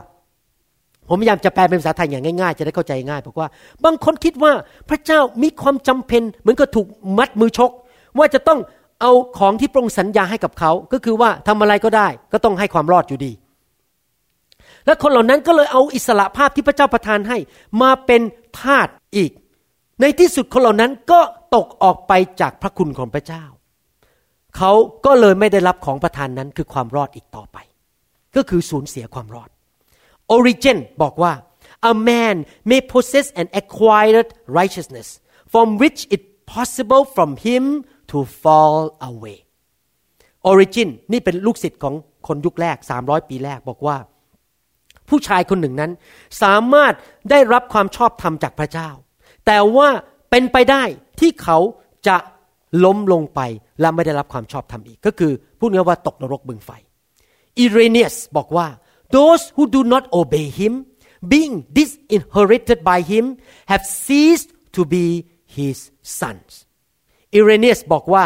ผมพยายามจะแปลเป็นภาษาไทยอย่างง่ายๆ จะได้เข้าใจง่ายบอกว่า บางคนคิดว่าพระเจ้ามีความจำเป็นเหมือนกับถูกมัดมือชก ว่าจะต้องเอาของที่พระองค์สัญญาให้กับเขา ก็คือว่าทำอะไรก็ได้ ก็ต้องให้ความรอดอยู่ดี และคนเหล่านั้นก็เลยเอาอิสรภาพที่พระเจ้าประทานให้ มาเป็นทาสอีก ในที่สุดคนเหล่านั้นก็ตกออกไปจากพระคุณของพระเจ้า เขาก็เลยไม่ได้รับของประทานนั้นคือความรอดอีกต่อไป ก็คือสูญเสียความรอด Origin บอกว่า a man may possess an acquired righteousness from which it possible from him to fall away Origin นี่เป็นลูกศิษย์ของคนยุคแรก 300 ปีแรกบอกว่า ผู้ชายคนหนึ่งนั้น สามารถได้รับความชอบธรรมจากพระเจ้า แต่ว่าเป็นไปได้ที่เขาจะล้มลงไปและไม่ได้รับความชอบธรรมอีก ก็คือพูดง่ายว่าตกนรกบึงไฟอิเรเนียสบอกว่า those who do not obey him being disinherited by him have ceased to be his sons อิเรเนียสบอกว่า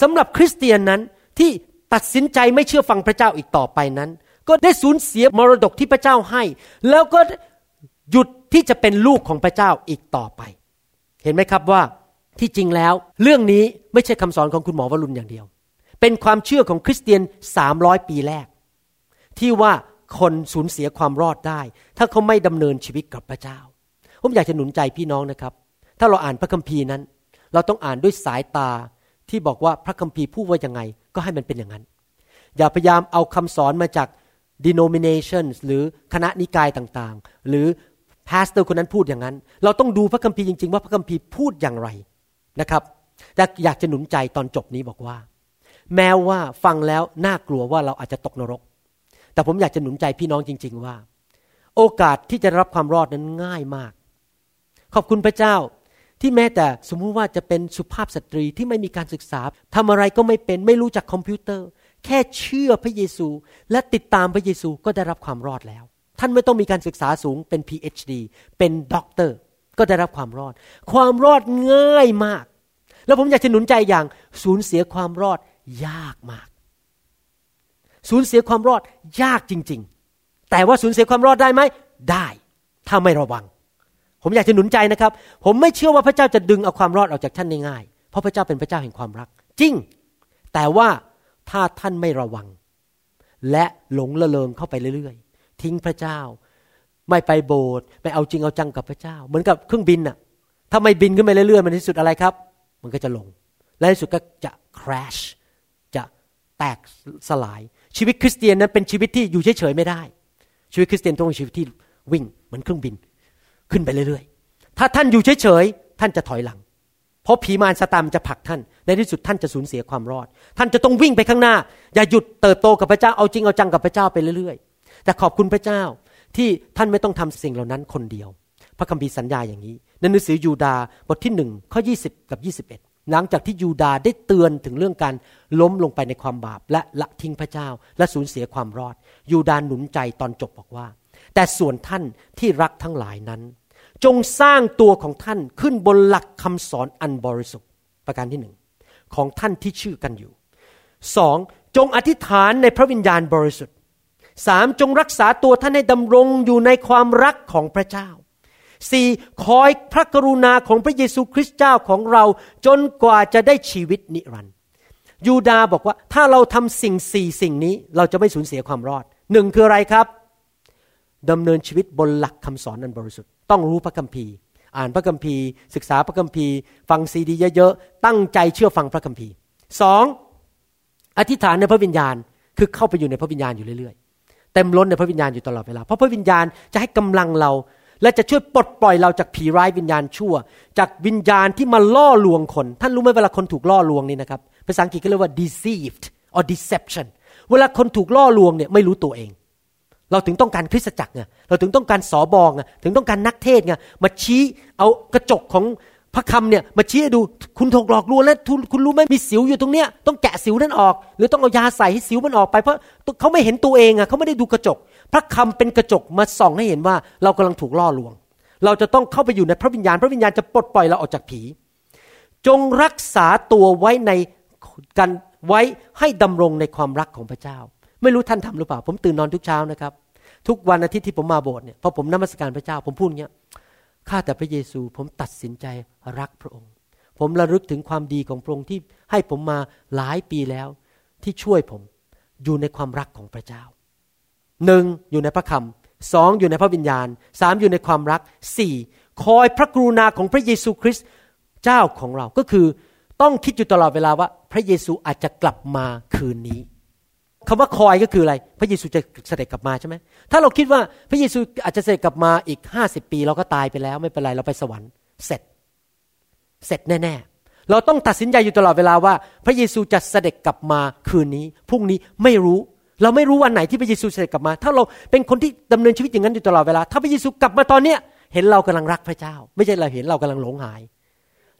สำหรับคริสเตียนนั้นที่ตัดสินใจไม่เชื่อฟังพระเจ้าอีกต่อไปนั้น ก็ได้สูญเสียมรดกที่พระเจ้าให้ แล้วก็หยุดที่จะเป็นลูกของพระเจ้าอีกต่อไป เห็นไหมครับว่าที่จริงแล้ว เรื่องนี้ไม่ใช่คำสอนของคุณหมอวรุณอย่างเดียว เป็นความเชื่อของคริสเตียนสามร้อยปีแรก ที่ว่าคนสูญเสียความรอดได้ ถ้าเขาไม่ดำเนินชีวิตกับพระเจ้า ผมอยากจะหนุนใจพี่น้องนะครับ ถ้าเราอ่านพระคัมภีร์นั้น เราต้องอ่านด้วยสายตาที่บอกว่าพระคัมภีร์พูดว่ายังไง ก็ให้มันเป็นอย่างนั้น อย่าพยายามเอาคำสอนมาจาก denominations หรือคณะนิกายต่างๆ หรือ pastor คนนั้นพูดอย่างนั้น เราต้องดูพระคัมภีร์จริง ๆ ว่าพระคัมภีร์พูดอย่างไรนะครับแต่อยากจะหนุนใจตอนจบนี้บอกว่า แม้ว่าฟังแล้วน่ากลัวว่าเราอาจจะตกนรก แต่ผมอยากจะหนุนใจพี่น้องจริง ๆ ว่า โอกาสที่จะรับความรอดนั้นง่ายมาก ขอบคุณพระเจ้าที่แม้แต่สมมุติว่าจะเป็นสุภาพสตรีที่ไม่มีการศึกษาทำอะไรก็ไม่เป็นไม่รู้จักคอมพิวเตอร์ แค่เชื่อพระเยซู และติดตามพระเยซูก็ได้รับความรอดแล้ว ท่านไม่ต้องมีการศึกษาสูงเป็น PhD เป็นด็อกเตอร์ก็ได้รับความรอด ความรอดง่ายมาก แล้วผมอยากจะหนุนใจอย่างสูญเสียความรอดยากมาก สูญเสียความรอดยากจริง ๆ แต่ว่าสูญเสียความรอดได้ไหมได้ ถ้าไม่ระวัง ผมอยากจะหนุนใจนะครับ ผมไม่เชื่อว่าพระเจ้าจะดึงเอาความรอดออกจากท่านง่ายๆเพราะพระเจ้าเป็นพระเจ้าแห่งความรัก จริง แต่ว่า ถ้าท่านไม่ระวัง และหลงละเลงเข้าไปเรื่อยๆ ทิ้งพระเจ้า ไม่ไปโบสถ์ไม่เอาจริงเอาจังกับพระเจ้า เหมือนกับเครื่องบินน่ะถ้าไม่บินขึ้นไปเรื่อยๆมันที่สุดอะไรครับ มันก็จะลง และที่สุดก็จะ crash จะแตกสลาย ชีวิตคริสเตียนนั้นเป็นชีวิตที่อยู่เฉยๆไม่ได้ ชีวิตคริสเตียนต้องเป็นชีวิตที่วิ่งเหมือนเครื่องบิน ขึ้นไปเรื่อยๆ ถ้าท่านอยู่เฉยๆท่านจะถอยหลัง เพราะผีมารสตามจะผลักท่าน ในที่สุดท่านจะสูญเสียความรอด ท่านจะต้องวิ่งไปข้างหน้า อย่าหยุดเติบโตกับพระเจ้าเอาจริงเอาจังกับพระเจ้าไปเรื่อยๆ แต่ขอบคุณพระเจ้าที่ท่านไม่ต้องทำสิ่งเหล่านั้นคนเดียว พระคัมภีร์สัญญาอย่างนี้ในหนังสือยูดาบทที่หนึ่งข้อ20 กับ 21 หลังจากที่ยูดาได้เตือนถึงเรื่องการล้มลงไปในความบาป และละทิ้งพระเจ้า และสูญเสียความรอด ยูดาหนุนใจตอนจบบอกว่า แต่ส่วนท่านที่รักทั้งหลายนั้น จงสร้างตัวของท่านขึ้นบนหลักคำสอนอันบริสุทธิ์ประการที่หนึ่งของท่านที่ชื่อกันอยู่สองจงอธิษฐานในพระวิญญาณบริสุทธิ์สามจงรักษาตัวท่านให้ดำรงอยู่ในความรักของพระเจ้าสี่คอยพระกรุณาของพระเยซูคริสต์เจ้าของเราจนกว่าจะได้ชีวิตนิรันดร์ยูดาบอกว่าถ้าเราทำสิ่งสี่สิ่งนี้เราจะไม่สูญเสียความรอดหนึ่งคืออะไรครับ ดำเนินชีวิตบนหลักคำสอนนันบริสุทธิ์ต้องรู้พระคัมภีร์ อ่านพระคัมภีร์ ศึกษาพระคัมภีร์ ฟังซีดีเยอะๆตั้งใจเชื่อฟังพระคัมภีร์สองอธิษฐานในพระวิญญาณคือเข้าไปอยู่ในพระวิญญาณอยู่เรื่อยๆเต็มล้นในพระวิญญาณอยู่ตลอดเวลาเพราะพระวิญญาณจะให้กำลังเรา และจะช่วยปลดปล่อยเราจากผีร้ายวิญญาณชั่ว จากวิญญาณที่มาล่อลวงคน ท่านรู้ไหมเวลาคนถูกล่อลวงนี่นะครับภาษาอังกฤษก็เรียกว่า deceived or deception เวลาคนถูกล่อลวงเนี่ยไม่รู้ตัวเอง เราถึงต้องการคริสตจักรไงเราถึงต้องการสอบองไงถึงต้องการนักเทศไงมาชี้เอากระจกของพระคำเนี่ยมาชี้ให้ดูคุณถูกหลอกลวงแล้วคุณรู้ไหมมีสิวอยู่ตรงเนี้ยต้องแกะสิวนั้นออก หรือต้องเอายาใส่ให้สิวมันออกไปเพราะเขาไม่เห็นตัวเองอะเขาไม่ได้ดูกระจก พระคำเป็นกระจกมาส่องให้เห็นว่าเรากำลังถูกล่อลวง เราจะต้องเข้าไปอยู่ในพระวิญญาณ พระวิญญาณจะปลดปล่อยเราออกจากผี จงรักษาตัวไว้ในกันไว้ให้ดำรงในความรักของพระเจ้า ไม่รู้ท่านทำหรือเปล่า ผมตื่นนอนทุกเช้านะครับ ทุกวันอาทิตย์ที่ผมมาโบสถ์เนี่ยพอผมนมัสการพระเจ้า ผมพูดเงี้ยข้าแต่พระเยซูผมตัดสินใจรักพระองค์ ผมระลึกถึงความดีของพระองค์ที่ให้ผมมาหลายปีแล้ว ที่ช่วยผมอยู่ในความรักของพระเจ้าหนึ่งอยู่ในพระคำสองอยู่ในพระวิญญาณสามอยู่ในความรักสี่คอยพระกรุณาของพระเยซูคริสต์เจ้าของเราก็คือต้องคิดอยู่ตลอดเวลาว่า พระเยซูอาจจะกลับมาคืนนี้ คำว่าคอยก็คืออะไร พระเยซูจะเสด็จกลับมาใช่ไหมถ้าเราคิดว่าพระเยซูอาจจะเสด็จกลับมาอีกห้าสิบปีเราก็ตายไปแล้วไม่เป็นไรเราไปสวรรค์เสร็จ เสร็จแน่ ๆ เราต้องตัดสินใจอยู่ตลอดเวลาว่า พระเยซูจะเสด็จกลับมาคืนนี้พรุ่งนี้ไม่รู้ เราไม่รู้วันไหนที่พระเยซูเสด็จกลับมา ถ้าเราเป็นคนที่ดำเนินชีวิตอย่างนั้นอยู่ตลอดเวลา ถ้าพระเยซูกลับมาตอนเนี้ยเห็นเรากำลังรักพระเจ้า ไม่ใช่เราเห็นเรากำลังหลงหาย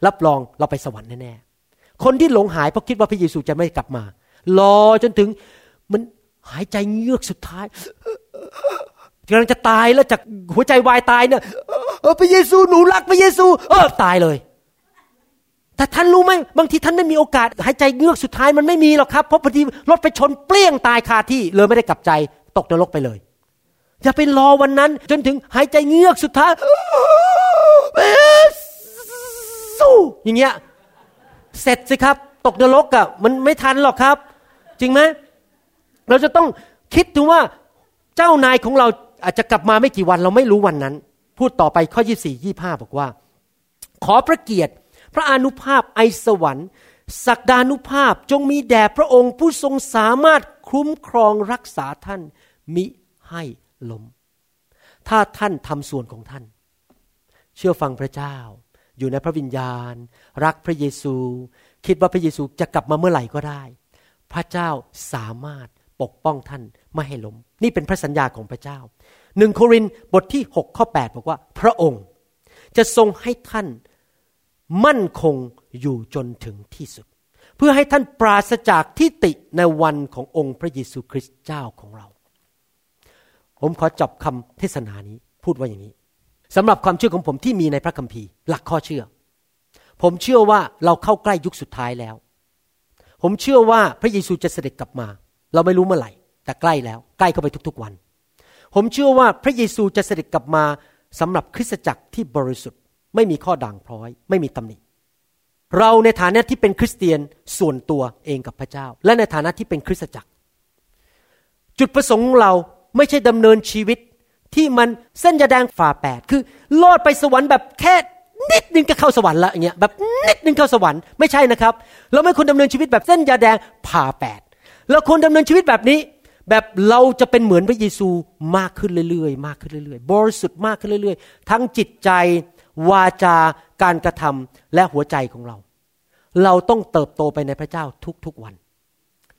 รับรองเราไปสวรรค์แน่ๆคนที่หลงหายเพราะคิดว่าพระเยซูจะไม่กลับมารอจนถึง มันหายใจเงือกสุดท้ายกำลังจะตายแล้วจากหัวใจวายตายเนี่ยพระเยซูหนูรักพระเยซูเออตายเลย แต่ท่านรู้ไหมบางทีท่านไม่มีโอกาส หายใจเงือกสุดท้ายมันไม่มีหรอกครับ เพราะพอดีรถไปชนเปรี้ยงตายคาที่เลยไม่ได้กลับใจตกนรกไปเลย อย่าไปรอวันนั้น จนถึงหายใจเงือกสุดท้ายสู้อย่างเงี้ยเสร็จสิครับ ตกนรกอะ่ะมันไม่ทันหรอกครับ จริงไหม เราจะต้องคิดถึงว่าเจ้านายของเราอาจจะกลับมาไม่กี่วันเราไม่รู้วันนั้น พูดต่อไปข้อยี่สี่ยี่ห้าบอกว่า ขอพระเกียรติพระอนุภาพไอสวรรค์ศักดานุภาพจงมีแด่พระองค์ผู้ทรงสามารถคุ้มครองรักษาท่าน มิให้ล้ม ถ้าท่านทำส่วนของท่าน เชื่อฟังพระเจ้า อยู่ในพระวิญญาณ รักพระเยซู คิดว่าพระเยซูจะกลับมาเมื่อไหร่ก็ได้ พระเจ้าสามารถ ปกป้องท่านไม่ให้ล้ม นี่เป็นพระสัญญาของพระเจ้าหนึ่งโครินบทที่ 6 ข้อ 8 บอกว่า พระองค์จะทรงให้ท่านมั่นคงอยู่จนถึงที่สุด เพื่อให้ท่านปราศจากทิฏฐิในวันขององค์พระเยซูคริสต์เจ้าของเรา ผมขอจบคำเทศนานี้พูดว่าอย่างนี้สำหรับความเชื่อของผมที่มีในพระคัมภีร์ หลักข้อเชื่อ ผมเชื่อว่าเราเข้าใกล้ยุคสุดท้ายแล้ว ผมเชื่อว่าพระเยซูจะเสด็จกลับมา เราไม่รู้เมื่อไหร่ แต่ใกล้แล้วใกล้เข้าไปทุกๆวัน ผมเชื่อว่าพระเยซูจะเสด็จกลับมาสำหรับคริสตจักรที่บริสุทธิ์ ไม่มีข้อด่างพร้อย ไม่มีตำหนิเราในฐานะที่เป็นคริสเตียนส่วนตัวเองกับพระเจ้า และในฐานะที่เป็นคริสตจักร จุดประสงค์ของเราไม่ใช่ดำเนินชีวิตที่มันเส้นยาแดงฝ่าแปดคือลอดไปสวรรค์แบบแค่นิดนึงก็เข้าสวรรค์ละอย่างเงี้ยแบบนิดนึงเข้าสวรรค์ไม่ใช่นะครับ เราไม่ควรดำเนินชีวิตแบบเส้นยาแดงผ่าแปด เราควรดำเนินชีวิตแบบนี้ แบบเราจะเป็นเหมือนพระเยซูมากขึ้นเรื่อยๆ มากขึ้นเรื่อยๆ บริสุทธิ์มากขึ้นเรื่อยๆ ทั้งจิตใจ วาจาการกระทำและหัวใจของเรา เราต้องเติบโตไปในพระเจ้าทุกๆวัน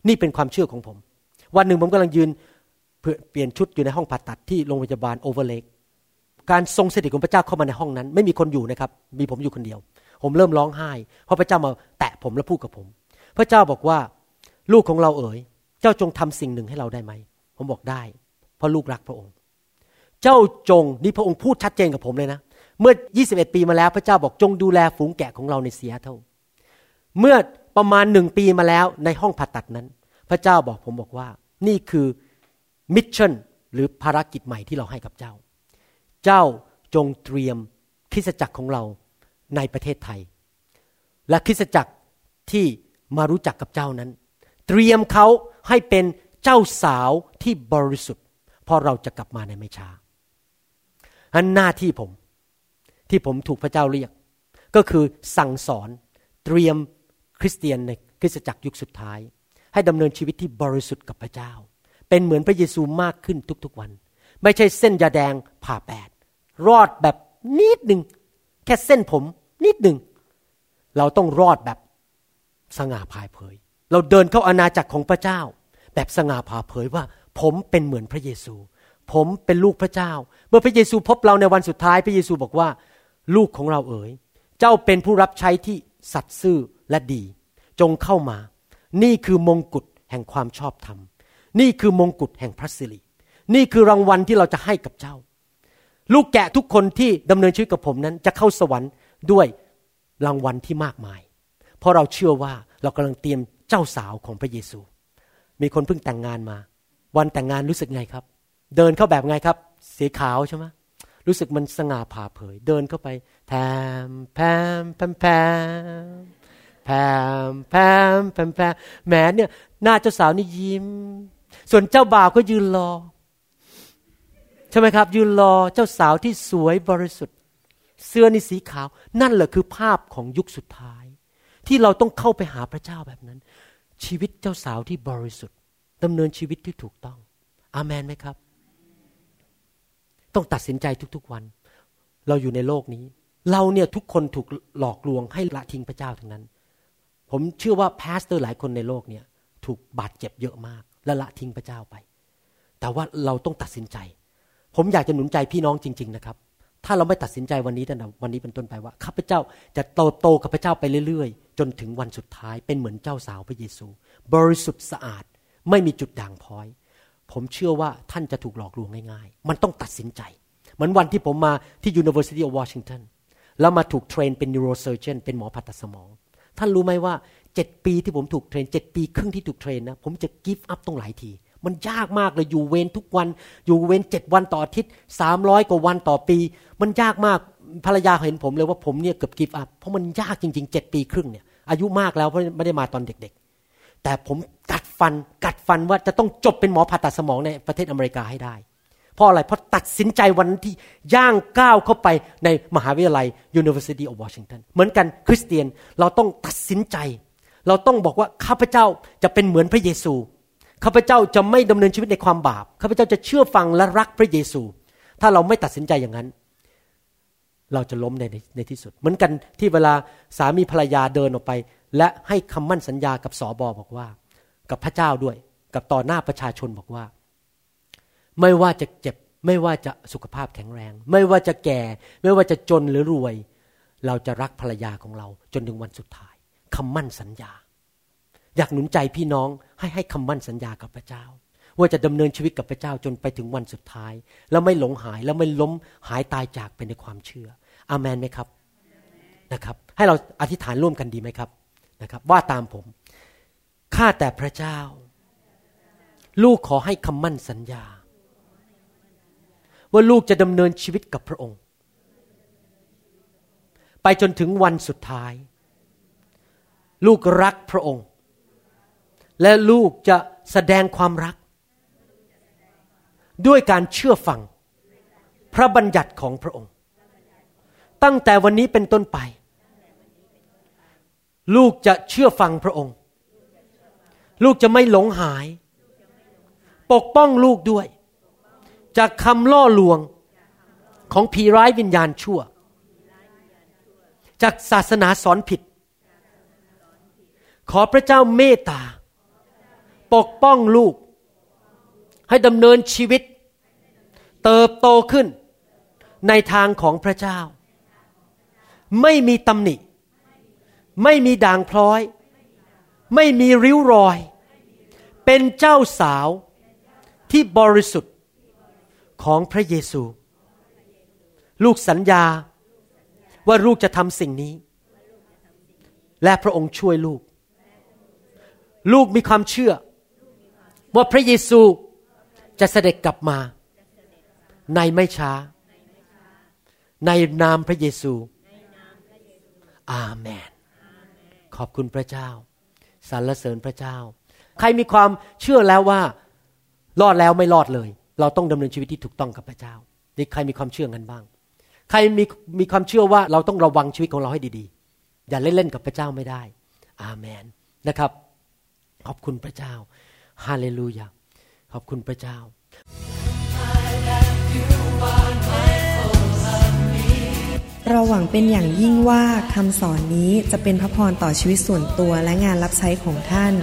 นี่เป็นความเชื่อของผม วันหนึ่งผมกำลังยืนเปลี่ยนชุดอยู่ในห้องผ่าตัดที่โรงพยาบาลโอเวอร์เลกการทรงสถิตของพระเจ้าเข้ามาในห้องนั้น ไม่มีคนอยู่นะครับ มีผมอยู่คนเดียว ผมเริ่มร้องไห้เพราะพระเจ้ามาแตะผมและพูดกับผม พระเจ้าบอกว่า ลูกของเราเอ๋ย เจ้าจงทำสิ่งหนึ่งให้เราได้ไหม ผมบอกได้ เพราะลูกรักพระองค์ เจ้าจงนี่พระองค์พูดชัดเจนกับผมเลยนะ เมื่อ 21 ปีมาแล้วพระเจ้าบอกจงดูแลฝูงแกะของเราในเสียเท่า เมื่อประมาณหนึ่งปีมาแล้วในห้องผ่าตัดนั้น พระเจ้าบอกผมบอกว่า นี่คือมิชชั่นหรือภารกิจใหม่ที่เราให้กับเจ้า เจ้าจงเตรียมคริสจักรของเราในประเทศไทย และคริสจักรที่มารู้จักกับเจ้านั้น เตรียมเขาให้เป็นเจ้าสาวที่บริสุทธิ์พอเราจะกลับมาในไม่ช้าอันหน้าที่ผมที่ผมถูกพระเจ้าเรียก ก็คือสั่งสอนเตรียมคริสเตียนในคริสตจักรยุคสุดท้าย ให้ดำเนินชีวิตที่บริสุทธิ์กับพระเจ้า เป็นเหมือนพระเยซูมากขึ้นทุกๆวัน ไม่ใช่เส้นยาแดงผ่าแปด รอดแบบนิดหนึ่งแค่เส้นผมนิดหนึ่ง เราต้องรอดแบบสง่าผ่าเผย เราเดินเข้าอาณาจักรของพระเจ้า แบบสง่าผ่าเผยว่า ผมเป็นเหมือนพระเยซู ผมเป็นลูกพระเจ้า เมื่อพระเยซูพบเราในวันสุดท้ายพระเยซูบอกว่า ลูกของเราเอ๋ย เจ้าเป็นผู้รับใช้ที่สัตย์ซื่อและดี จงเข้ามา นี่คือมงกุฎแห่งความชอบธรรม นี่คือมงกุฎแห่งพระสิรินี่คือรางวัลที่เราจะให้กับเจ้า ลูกแกะทุกคนที่ดำเนินชีวิตกับผมนั้น จะเข้าสวรรค์ด้วยรางวัลที่มากมาย เพราะเราเชื่อว่าเรากำลังเตรียม เจ้าสาวของพระเยซู มีคนเพิ่งแต่งงานมา วันแต่งงานรู้สึกไงครับ เดินเข้าแบบไงครับ สีขาวใช่ไหมรู้สึกมันสง่าผ่าเผย เดินเข้าไปแพมแพมแพมแพมแพมแพมแพมแพมแหมเนี่ยหน้าเจ้าสาวนี่ยิ้ม ส่วนเจ้าบ่าวก็ยืนรอ ใช่ไหมครับ ยืนรอเจ้าสาวที่สวยบริสุทธิ์ เสื้อนี่สีขาว นั่นแหละคือภาพของยุคสุดท้าย ที่เราต้องเข้าไปหาพระเจ้าแบบนั้น ชีวิตเจ้าสาวที่บริสุทธิ์ดำเนินชีวิตที่ถูกต้อง อามันไหมครับ ต้องตัดสินใจทุกๆวัน เราอยู่ในโลกนี้ เราเนี่ยทุกคนถูกหลอกลวงให้ละทิ้งพระเจ้าทั้งนั้น ผมเชื่อว่าพาสเตอร์หลายคนในโลกเนี่ยถูกบาดเจ็บเยอะมาก และละทิ้งพระเจ้าไป แต่ว่าเราต้องตัดสินใจ ผมอยากจะหนุนใจพี่น้องจริง ๆ นะครับ ถ้าเราไม่ตัดสินใจวันนี้แต่วันนี้เป็นต้นไปว่าข้าพเจ้าจะโตโตกับพระเจ้าไปเรื่อยๆ จนถึงวันสุดท้ายเป็นเหมือนเจ้าสาวพระเยซู บริสุทธิ์สะอาดไม่มีจุดด่างพร้อย ผมเชื่อว่าท่านจะถูกหลอกลวงง่ายๆ มันต้องตัดสินใจ เหมือนวันที่ผมมาที่ University of Washington แล้วมาถูก train เป็น neurosurgeon เป็นหมอผ่าตัดสมอง ท่านรู้ไหมว่าเจ็ดปีที่ผมถูก train เจ็ดปีครึ่งที่ถูก train นะผมจะ give up ตั้งหลายทีันยากมากเลยอยู่เวรทุกวัน อยู่เวรเจ็ดวันต่ออาทิตย์สามร้อยกว่าวันต่อปี มันยากมาก ภรรยาเห็นผมเลยว่าผมเนี่ยเกือบกิฟต์อัพเพราะมันยากจริงๆเจ็ดปีครึ่งเนี่ยอายุมากแล้วเพราะไม่ได้มาตอนเด็กๆ แต่ผมกัดฟันกัดฟันว่าจะต้องจบเป็นหมอผ่าตัดสมองในประเทศอเมริกาให้ได้ เพราะอะไร เพราะตัดสินใจวันที่ย่างก้าวเข้าไปในมหาวิทยาลัย University of Washington เหมือนกันคริสเตียนเราต้องตัดสินใจ เราต้องบอกว่าข้าพเจ้าจะเป็นเหมือนพระเยซูข้าพเจ้าจะไม่ดำเนินชีวิตในความบาปข้าพเจ้าจะเชื่อฟังและรักพระเยซู ถ้าเราไม่ตัดสินใจอย่างนั้น เราจะล้มในในที่สุด เหมือนกันที่เวลาสามีภรรยาเดินออกไป และให้คำมั่นสัญญากับสอบอบอกว่า กับพระเจ้าด้วย กับต่อหน้าประชาชนบอกว่า ไม่ว่าจะเจ็บ ไม่ว่าจะสุขภาพแข็งแรง ไม่ว่าจะแก่ ไม่ว่าจะจนหรือรวย เราจะรักภรรยาของเรา จนถึงวันสุดท้ายคำมั่นสัญญา อยากหนุนใจพี่น้องให้ให้คำมั่นสัญญากับพระเจ้า ว่าจะดำเนินชีวิตกับพระเจ้าจนไปถึงวันสุดท้าย แล้วไม่หลงหายแล้วไม่ล้มหายตายจากไปในความเชื่อ อามันไหมครับนะครับ ให้เราอธิษฐานร่วมกันดีไหมครับนะครับ ว่าตามผมข้าแต่พระเจ้า ลูกขอให้คำมั่นสัญญา ว่าลูกจะดำเนินชีวิตกับพระองค์ ไปจนถึงวันสุดท้าย ลูกรักพระองค์ และลูกจะแสดงความรัก ด้วยการเชื่อฟัง พระบัญญัติของพระองค์ ตั้งแต่วันนี้เป็นต้นไป ลูกจะเชื่อฟังพระองค์ ลูกจะไม่หลงหาย ปกป้องลูกด้วย จากคำล่อลวงของผีร้ายวิญญาณชั่ว จากศาสนาสอนผิด ขอพระเจ้าเมตตา ปกป้องลูก ให้ดำเนินชีวิต เติบโตขึ้นในทางของพระเจ้า ไม่มีตำหนิ ไม่มีด่างพร้อย ไม่มีริ้วรอย เป็นเจ้าสาวที่บริสุทธิ์ของพระเยซู ลูกสัญญาว่าลูกจะทำสิ่งนี้ และพระองค์ช่วยลูก ลูกมีความเชื่อ ว่าพระเยซู จะเสด็จกลับมา ในไม่ช้า ในนามพระเยซู อาเมน ขอบคุณพระเจ้าสรรเสริญพระเจ้า ใครมีความเชื่อแล้วว่ารอดแล้วไม่รอดเลย เราต้องดำเนินชีวิตที่ถูกต้องกับพระเจ้านี่ใครมีความเชื่อกันบ้าง ใครมีมีความเชื่อว่าเราต้องระวังชีวิตของเราให้ดีๆ อย่าเล่นๆกับพระเจ้าไม่ได้ อาเมนนะครับ ขอบคุณพระเจ้า ฮาเลลูยา ขอบคุณพระเจ้า เราหวังเป็นอย่างยิ่งว่าคำสอนนี้จะเป็นพระพรต่อชีวิตส่วนตัวและงานรับใช้ของท่าน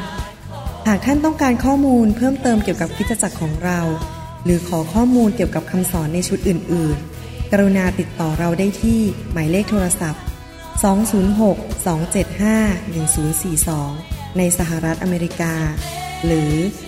หากท่านต้องการข้อมูลเพิ่มเติมเกี่ยวกับคิจจักรของเรา หรือขอข้อมูลเกี่ยวกับคำสอนในชุดอื่น ๆ กรุณาติดต่อเราได้ที่หมายเลขโทรศัพท์ 206-275-1042 ในสหรัฐอเมริกา หรือ